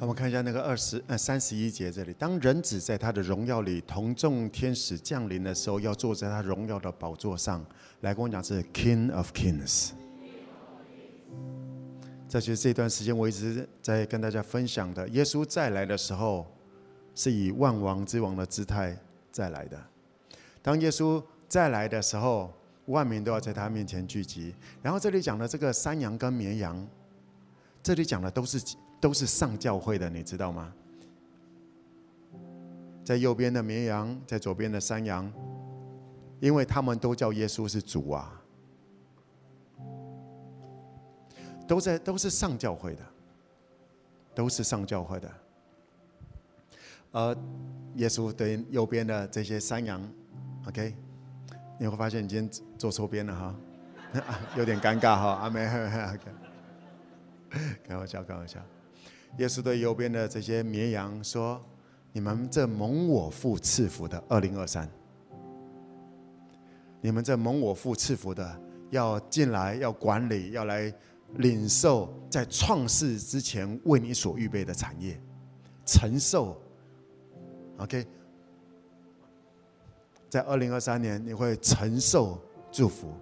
S1: 我们看一下那个二十呃三十一节这里，当人子在他的荣耀里同众天使降临的时候，要坐在他荣耀的宝座上。来跟我讲是 King of Kings，这就是这段时间我一直在跟大家分享的。耶稣再来的时候，是以万王之王的姿态再来的。当耶稣再来的时候，万民都要在他面前聚集。然后这里讲的这个山羊跟绵羊，这里讲的都是都是上教会的，你知道吗？在右边的绵羊，在左边的山羊，因为他们都叫耶稣是主啊，都在都是上教会的，都是上教会的。而耶稣对右边的这些山羊，OK，你会发现你今天坐错边了哈，有点尴尬哈，阿门。开玩笑，开玩笑。耶稣对右边的这些绵羊说。你们这蒙我父赐福的二零二三，你们这蒙我父赐福的，要进来，要管理，要来领受在创世之前为你所预备的产业，承受。OK，在二零二三年你会承受祝福，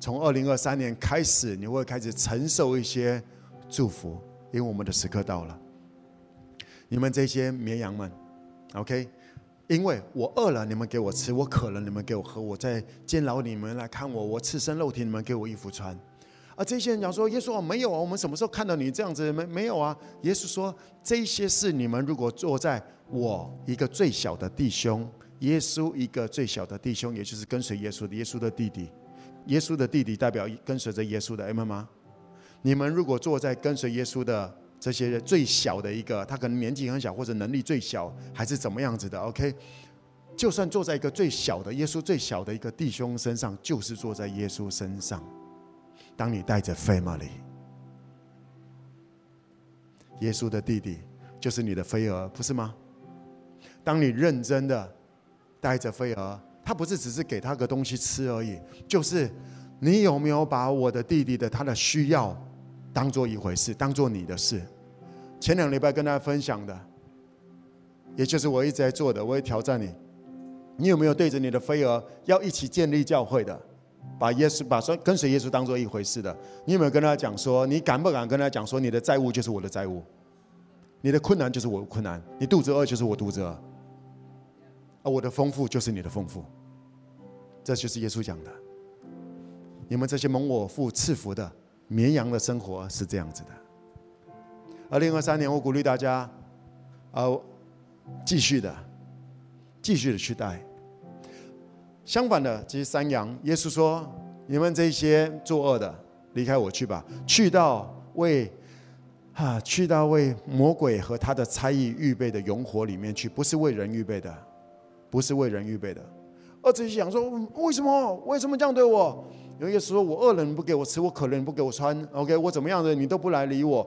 S1: 从二零二三年开始你会开始承受一些祝福，因为我们的时刻到了。你们这些绵羊们，OK，因为我饿了，你们给我吃；我渴了，你们给我喝；我在监牢，你们来看我；我赤身露体，你们给我衣服穿。而这些人讲说：“耶稣啊，没有啊，我们什么时候看到你这样子？没没有啊？”耶稣说：“这些事你们如果坐在我一个最小的弟兄，耶稣一个最小的弟兄，也就是跟随耶稣的耶稣的弟弟，耶稣的弟弟代表跟随着耶稣的，阿们吗？你们如果坐在跟随耶稣的。”这些最小的一个，他可能年纪很小，或者能力最小，还是怎么样子的？OK，就算坐在一个最小的耶稣最小的一个弟兄身上，就是坐在耶稣身上。当你带着 family，耶稣的弟弟就是你的飞蛾，不是吗？当你认真的带着飞蛾，他不是只是给他个东西吃而已，就是你有没有把我的弟弟的他的需要当做一回事，当做你的事。前两礼拜跟大家分享的，也就是我一直在做的，我会挑战你。你有没有对着你的飞蛾要一起建立教会的，把耶稣把说跟随耶稣当做一回事的？你有没有跟他讲说，你敢不敢跟他讲说，你的债务就是我的债务，你的困难就是我的困难，你肚子饿就是我肚子饿，而我的丰富就是你的丰富。这就是耶稣讲的。你们这些蒙我父赐福的。绵羊的生活是这样子的。二零二三年，我鼓励大家，呃，继续的，继续的去带。相反的，这些山羊，耶稣说：“你们这些作恶的，离开我去吧，去到为，啊，去到为魔鬼和他的差役预备的永火里面去，不是为人预备的，不是为人预备的。”而这些羊说：“为什么？为什么这样对我？”有耶稣说：“我饿了，你不给我吃；我渴了，你不给我穿。OK，我怎么样的，你都不来理我。”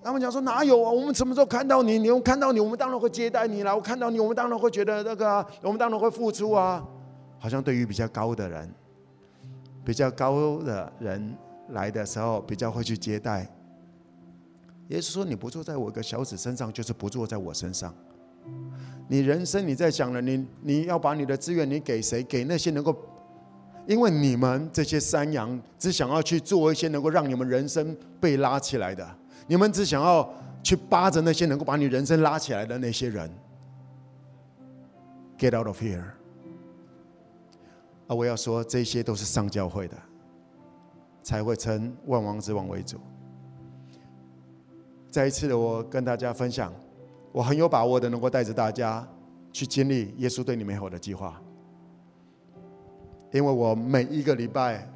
S1: 他们讲说：“哪有啊？我们什么时候看到你？你有看到你，我们当然会接待你了。我看到你，我们当然会觉得那个啊，我们当然会付出啊。好像对于比较高的人，比较高的人来的时候，比较会去接待。耶稣说：‘你不坐在我一个小子身上，就是不坐在我身上。你人生你在想了，你你要把你的资源你给谁？给那些能够。”因为你们这些山羊只想要去做一些能够让你们人生被拉起来的，你们只想要去扒着那些能够把你人生拉起来的那些人。Get out of here！啊，我要说，这些都是上教会的，才会称万王之王为主。再一次的，我跟大家分享，我很有把握的能够带着大家去经历耶稣对你美好的计划。因为我每一个礼拜，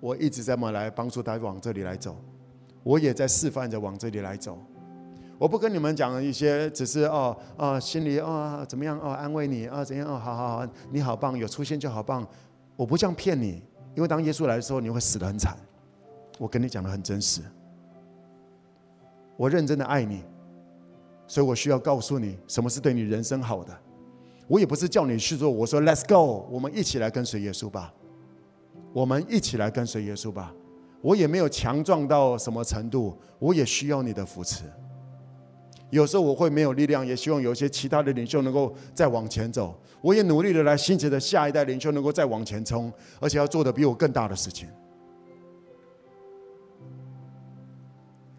S1: 我一直在么来帮助他往这里来走，我也在示范着往这里来走。我不跟你们讲一些，只是哦哦，心里哦怎么样哦，安慰你啊、哦、怎样哦，好好好，你好棒，有出现就好棒。我不这样骗你，因为当耶稣来的时候，你会死得很惨。我跟你讲的很真实，我认真的爱你，所以我需要告诉你，什么是对你人生好的。我也不是叫你去做，我说 Let's go，我们一起来跟随耶稣吧。我们一起来跟随耶稣吧。我也没有强壮到什么程度，我也需要你的扶持。有时候我会没有力量，也希望有一些其他的领袖能够再往前走。我也努力的来兴起的下一代领袖能够再往前冲，而且要做的比我更大的事情。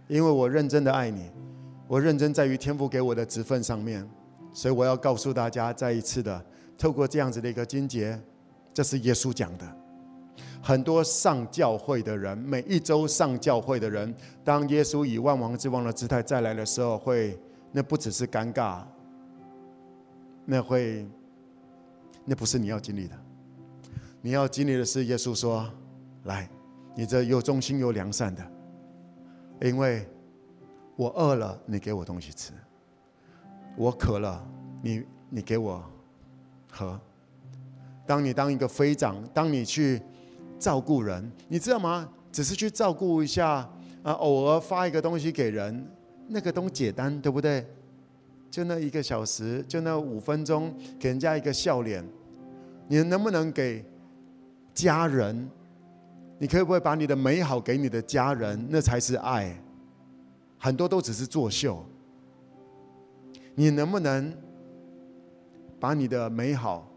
S1: 因为我认真的爱你，我认真在于天父给我的职分上面，所以我要告诉大家，再一次的，透过这样子的一个经节，这是耶稣讲的。很多上教会的人，每一周上教会的人，当耶稣以万王之王的姿态再来的时候，会那不只是尴尬，那会那不是你要经历的。你要经历的是耶稣说：“来，你这又忠心又良善的，因为我饿了，你给我东西吃；我渴了，你你给我喝。当你当一个飞长，当你去。”照顾人，你知道吗？只是去照顾一下啊，偶尔发一个东西给人，那个东简单，对不对？就那一个小时，就那五分钟，给人家一个笑脸。你能不能给家人？你可以不可以把你的美好给你的家人？那才是爱。很多都只是作秀。你能不能把你的美好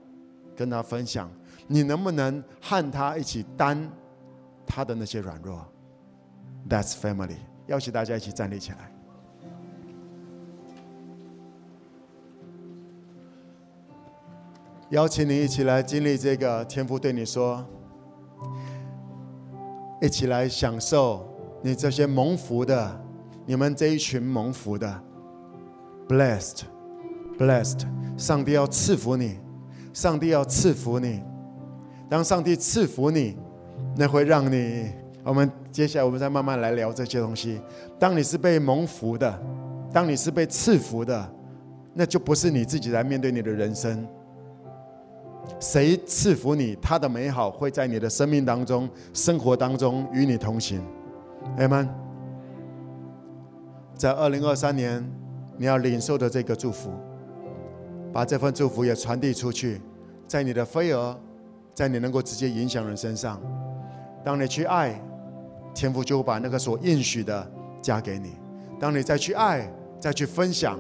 S1: 跟他分享？你能不能和他一起担他的那些软弱？That's family。邀请大家一起站立起来，邀请你一起来经历这个天父对你说，一起来享受你这些蒙福的，你们这一群蒙福的，blessed，blessed，上帝要赐福你，上帝要赐福你。当上帝赐福你，那会让你。我们接下来我们再慢慢来聊这些东西。当你是被蒙福的，当你是被赐福的，那就不是你自己来面对你的人生。谁赐福你，他的美好会在你的生命当中、生活当中与你同行。阿们。在二零二三年，你要领受的这个祝福，把这份祝福也传递出去，在你的飞蛾。在你能够直接影响人身上，当你去爱，天父就会把那个所应许的加给你；当你再去爱，再去分享，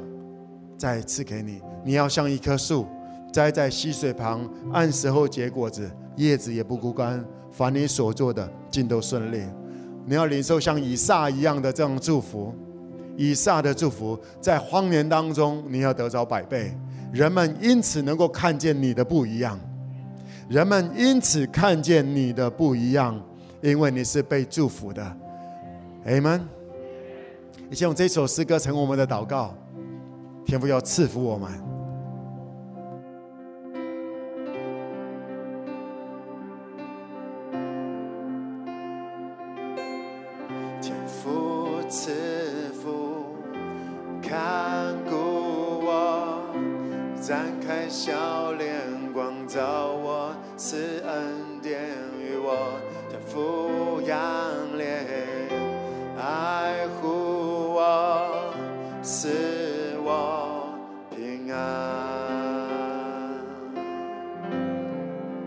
S1: 再赐给你。你要像一棵树，栽在溪水旁，按时候结果子，叶子也不枯干。凡你所做的，尽都顺利。你要领受像以撒一样的这种祝福，以撒的祝福，在荒年当中，你要得着百倍。人们因此能够看见你的不一样。人们因此看见你的不一样，因为你是被祝福的。阿门。一起用这首诗歌成为我们的祷告，天父要赐福我们。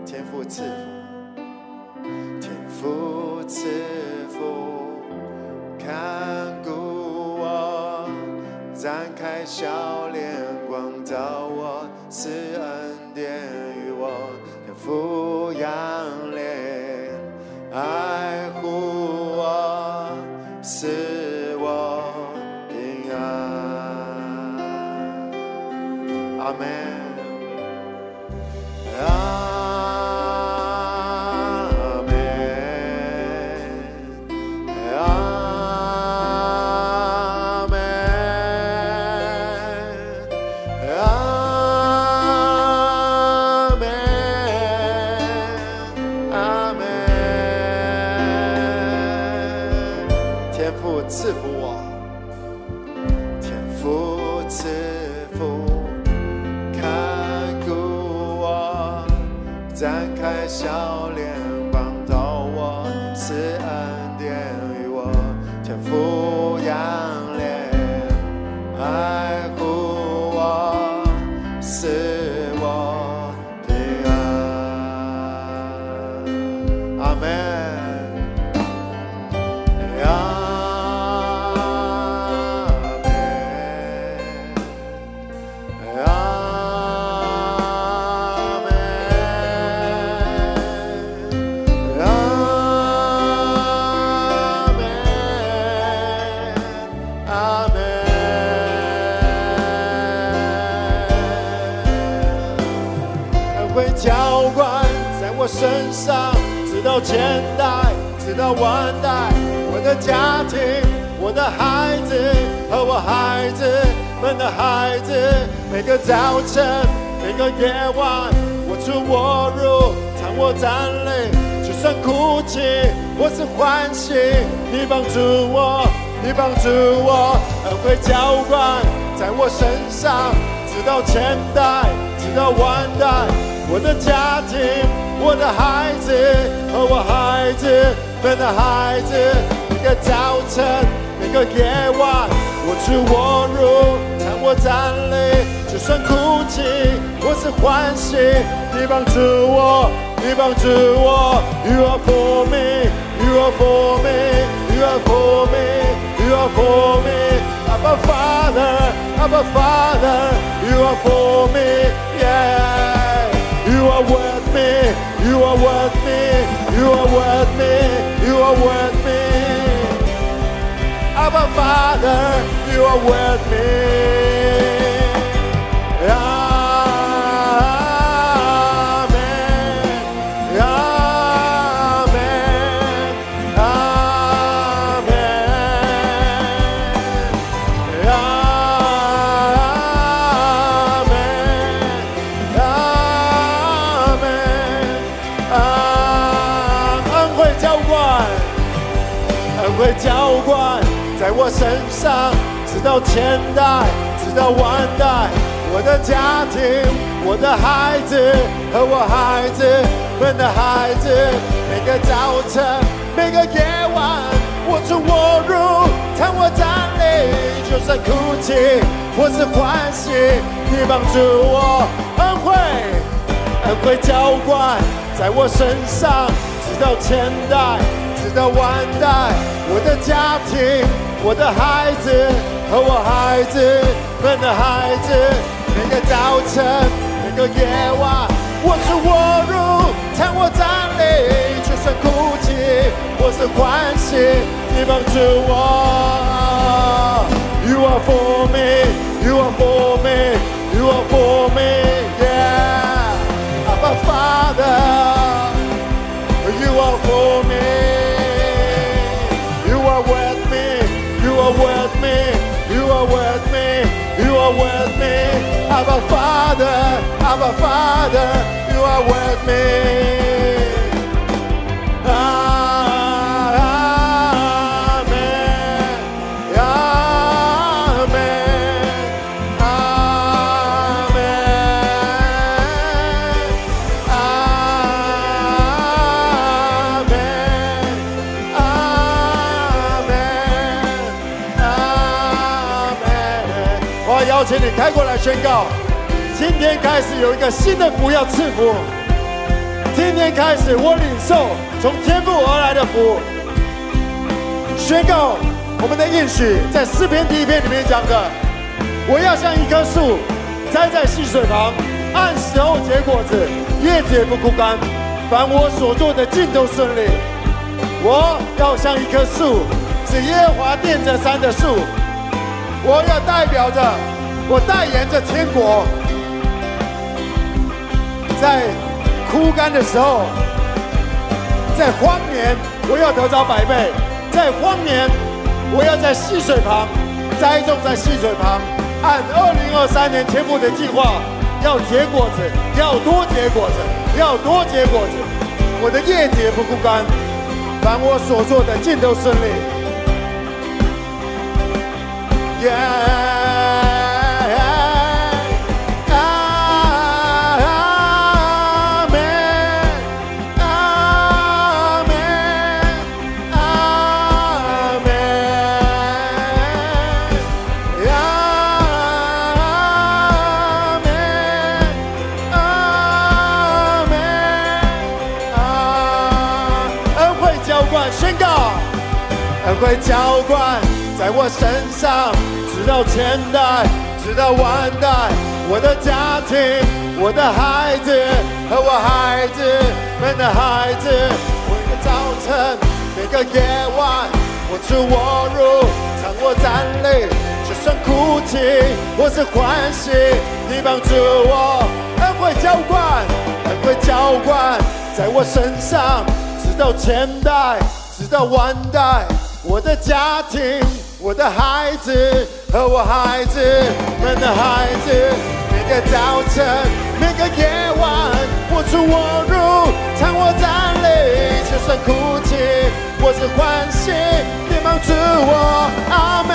S1: 天父赐福，天父赐福，看顾我，展开笑脸光照我，赐恩家庭，我的孩子和我孩子们的孩子，每个早晨，每个夜晚，我出我入，藏我战泪，就算哭泣我是欢喜，你帮助我，你帮助我，恩惠浇灌在我身上，直到千代，直到万代。我的家庭，我的孩子和我孩子们的孩子，个早晨，每个夜晚，我出我入，藏我战泪，就算哭泣或是欢喜，你帮助我，你帮助我。You are for me, you are for me, you are for me, you are for me. Abba Father, Abba Father, you are for me, yeah. You are with me, you are with me, you are with me, you are with me. Abba Father, you are with me. Amen, 到千代，直到万代。我的家庭，我的孩子和我孩子们的孩子，每个早晨，每个夜晚，我出我入，藏我站立，就算哭泣或是欢喜，你帮助我，恩惠，恩惠浇灌在我身上，直到千代，直到万代。我的家庭，我的孩子和我孩子们的孩子，每个早晨，每个夜晚，我出我入，藏我战泪，就算哭泣我是欢喜，你帮助我。You are for me, you are for me, you are for me, are with me. Abba Father, Abba Father, you are with me. 宣告，今天开始有一个新的福要赐福。今天开始，我领受从天父而来的福，宣告我们的应许，在诗篇第一篇里面讲的，我要像一棵树栽在溪水旁，按时候结果子，叶子也不枯干，凡我所做的尽都顺利。我要像一棵树，是耶和华奠着山的树，我要代表着，我代言着天国，在。枯干的时候，在荒年，我要得着百倍；在荒年，我要在溪水旁栽种，在溪水旁，按二零二三年天父的计划，要结果子，要多结果子，要多结果子。我的叶子不枯干，凡我所做的尽都顺利。Yeah. 恩惠浇灌在我身上，直到千代，直到万代。我的家庭，我的孩子和我孩子们的孩子，每个早晨，每个夜晚，我出我入，藏我战泪，就算哭泣或是欢喜，你帮助我。恩惠浇灌，恩惠浇灌在我身上，直到千代，直到万代。我的家庭，我的孩子和我孩子们的孩子，每个早晨，每个夜晚，我出我入，唱我站立，就算哭泣，我是欢喜，你帮助我，阿门，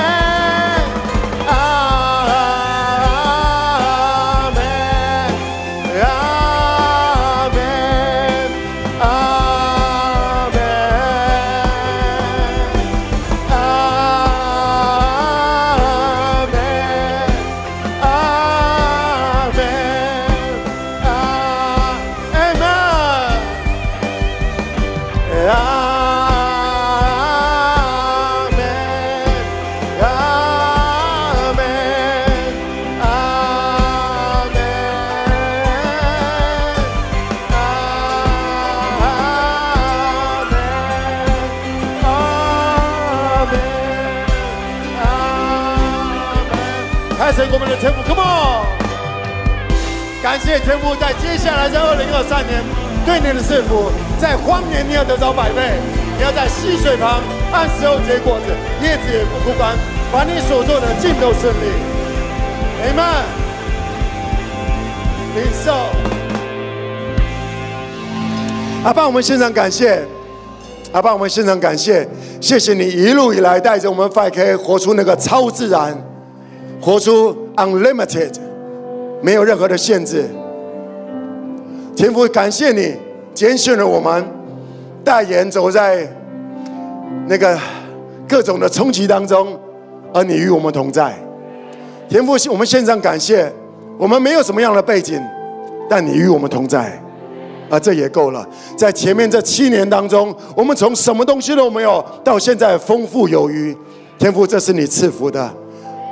S1: 三年对你的赐福，在荒年你要得着百倍，你要在溪水旁按时候结果子，叶子也不枯干，把你所做的尽都顺利。你们。领受。阿爸，我们现场感谢。阿爸，我们现场感谢，谢谢你一路以来带着我们 5K 活出那个超自然，活出 unlimited。没有任何的限制，天父感谢你拣选了我们，代言走在那个各种的冲击当中，而你与我们同在。天父，我们献上感谢，我们没有什么样的背景，但你与我们同在，啊，这也够了。在前面这七年当中，我们从什么东西都没有，到现在丰富有余。天父，这是你赐福的，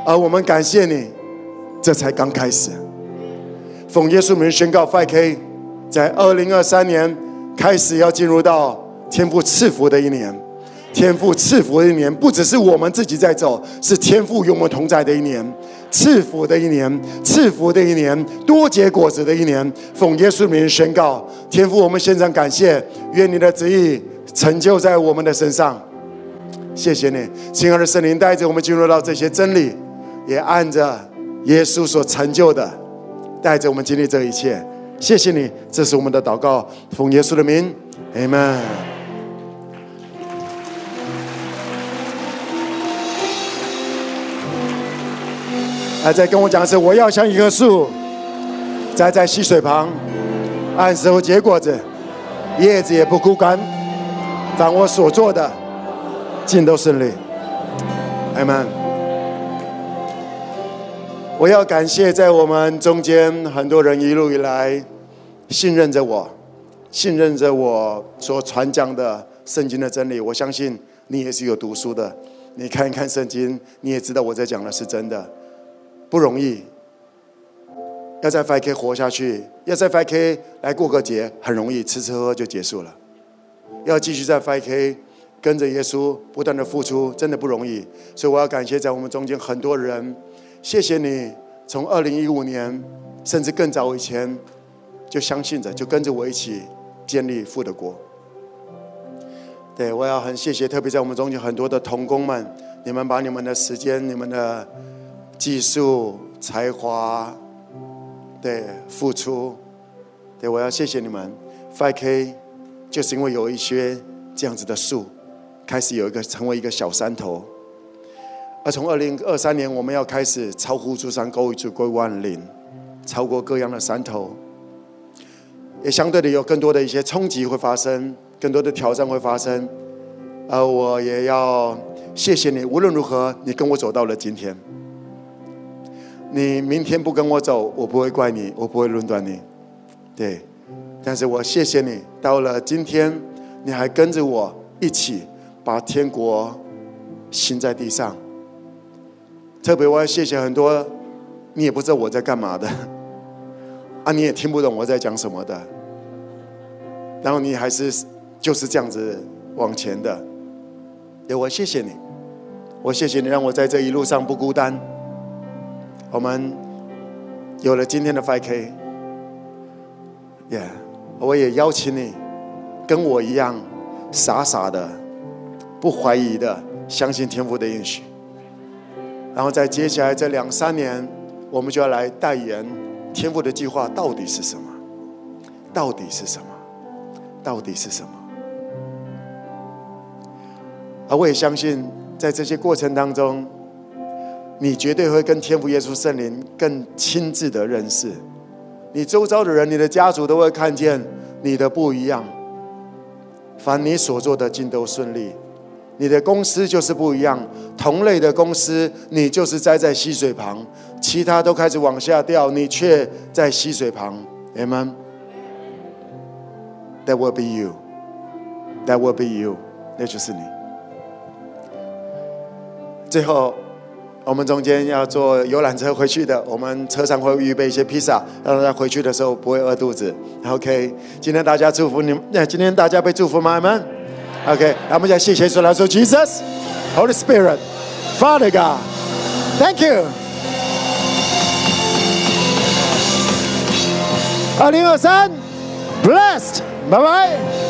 S1: 而我们感谢你，这才刚开始。奉耶稣名宣告，5K 在二零二三年开始要进入到天赋赐福的一年，天赋赐福的一年，不只是我们自己在走，是天赋与我们同在的一年，赐福的一年，赐福的一年，多结果子的一年。奉耶稣名宣告，天父，我们献上感谢，愿你的旨意成就在我们的身上。谢谢你，亲爱的圣灵，带着我们进入到这些真理，也按着耶稣所成就的。带着我们经历这一切，谢谢你，这是我们的祷告，奉耶稣的名，Amen。还在跟我讲的是，我要像一棵树，栽在溪水旁，按时候结果子，叶子也不枯干，凡我所做的，尽都顺利，Amen。我要感谢在我们中间很多人一路以来信任着我，信任着我所传讲的圣经的真理。我相信你也是有读书的，你看一看圣经，你也知道我在讲的是真的，不容易。要在 F.K. 活下去，要在 F.K. 来过个节，很容易，吃吃喝喝就结束了。要继续在 F.K. 跟着耶稣不断的付出，真的不容易。所以我要感谢在我们中间很多人。谢谢你，从二零一五年甚至更早以前，就相信着，就跟着我一起建立富的国。对，我要很谢谢，特别在我们中间很多的同工们，你们把你们的时间、你们的技术、才华，对，付出，对，我要谢谢你们。FK 就是因为有一些这样子的树，开始有一个成为一个小山头。而从二零二三年，我们要开始超乎诸山，高于诸归万灵，超过各样的山头，也相对的有更多的一些冲击会发生，更多的挑战会发生。而我也要谢谢你，无论如何，你跟我走到了今天。你明天不跟我走，我不会怪你，我不会论断你，对。但是我谢谢你，到了今天，你还跟着我一起把天国行在地上。特别我要谢谢很多，你也不知道我在干嘛的，啊，你也听不懂我在讲什么的，然后你还是就是这样子往前的，也，我谢谢你，我谢谢你让我在这一路上不孤单。我们有了今天的 5K，yeah，我也邀请你跟我一样傻傻的、不怀疑的相信天父的应许。然后在接下来这两三年，我们就要来代言天赋的计划到底是什么？到底是什么？到底是什么？而我也相信，在这些过程当中，你绝对会跟天赋耶稣圣灵更亲自的认识。你周遭的人、你的家族都会看见你的不一样。凡你所做的，尽都顺利。你的公司就是不一样，同类的公司，你就是栽在溪水旁，其他都开始往下掉，你却在溪水旁。Amen。That will be you. That will be you. 那就是你。最后，我们中间要坐游览车回去的，我们车上会预备一些披萨，让大家回去的时候不会饿肚子。OK，今天大家祝福你们，那今天大家被祝福吗？Amen。OK，那我们现在谢谢说来说，Jesus, Holy Spirit, Father God, Thank you。二零二三，Blessed，拜拜。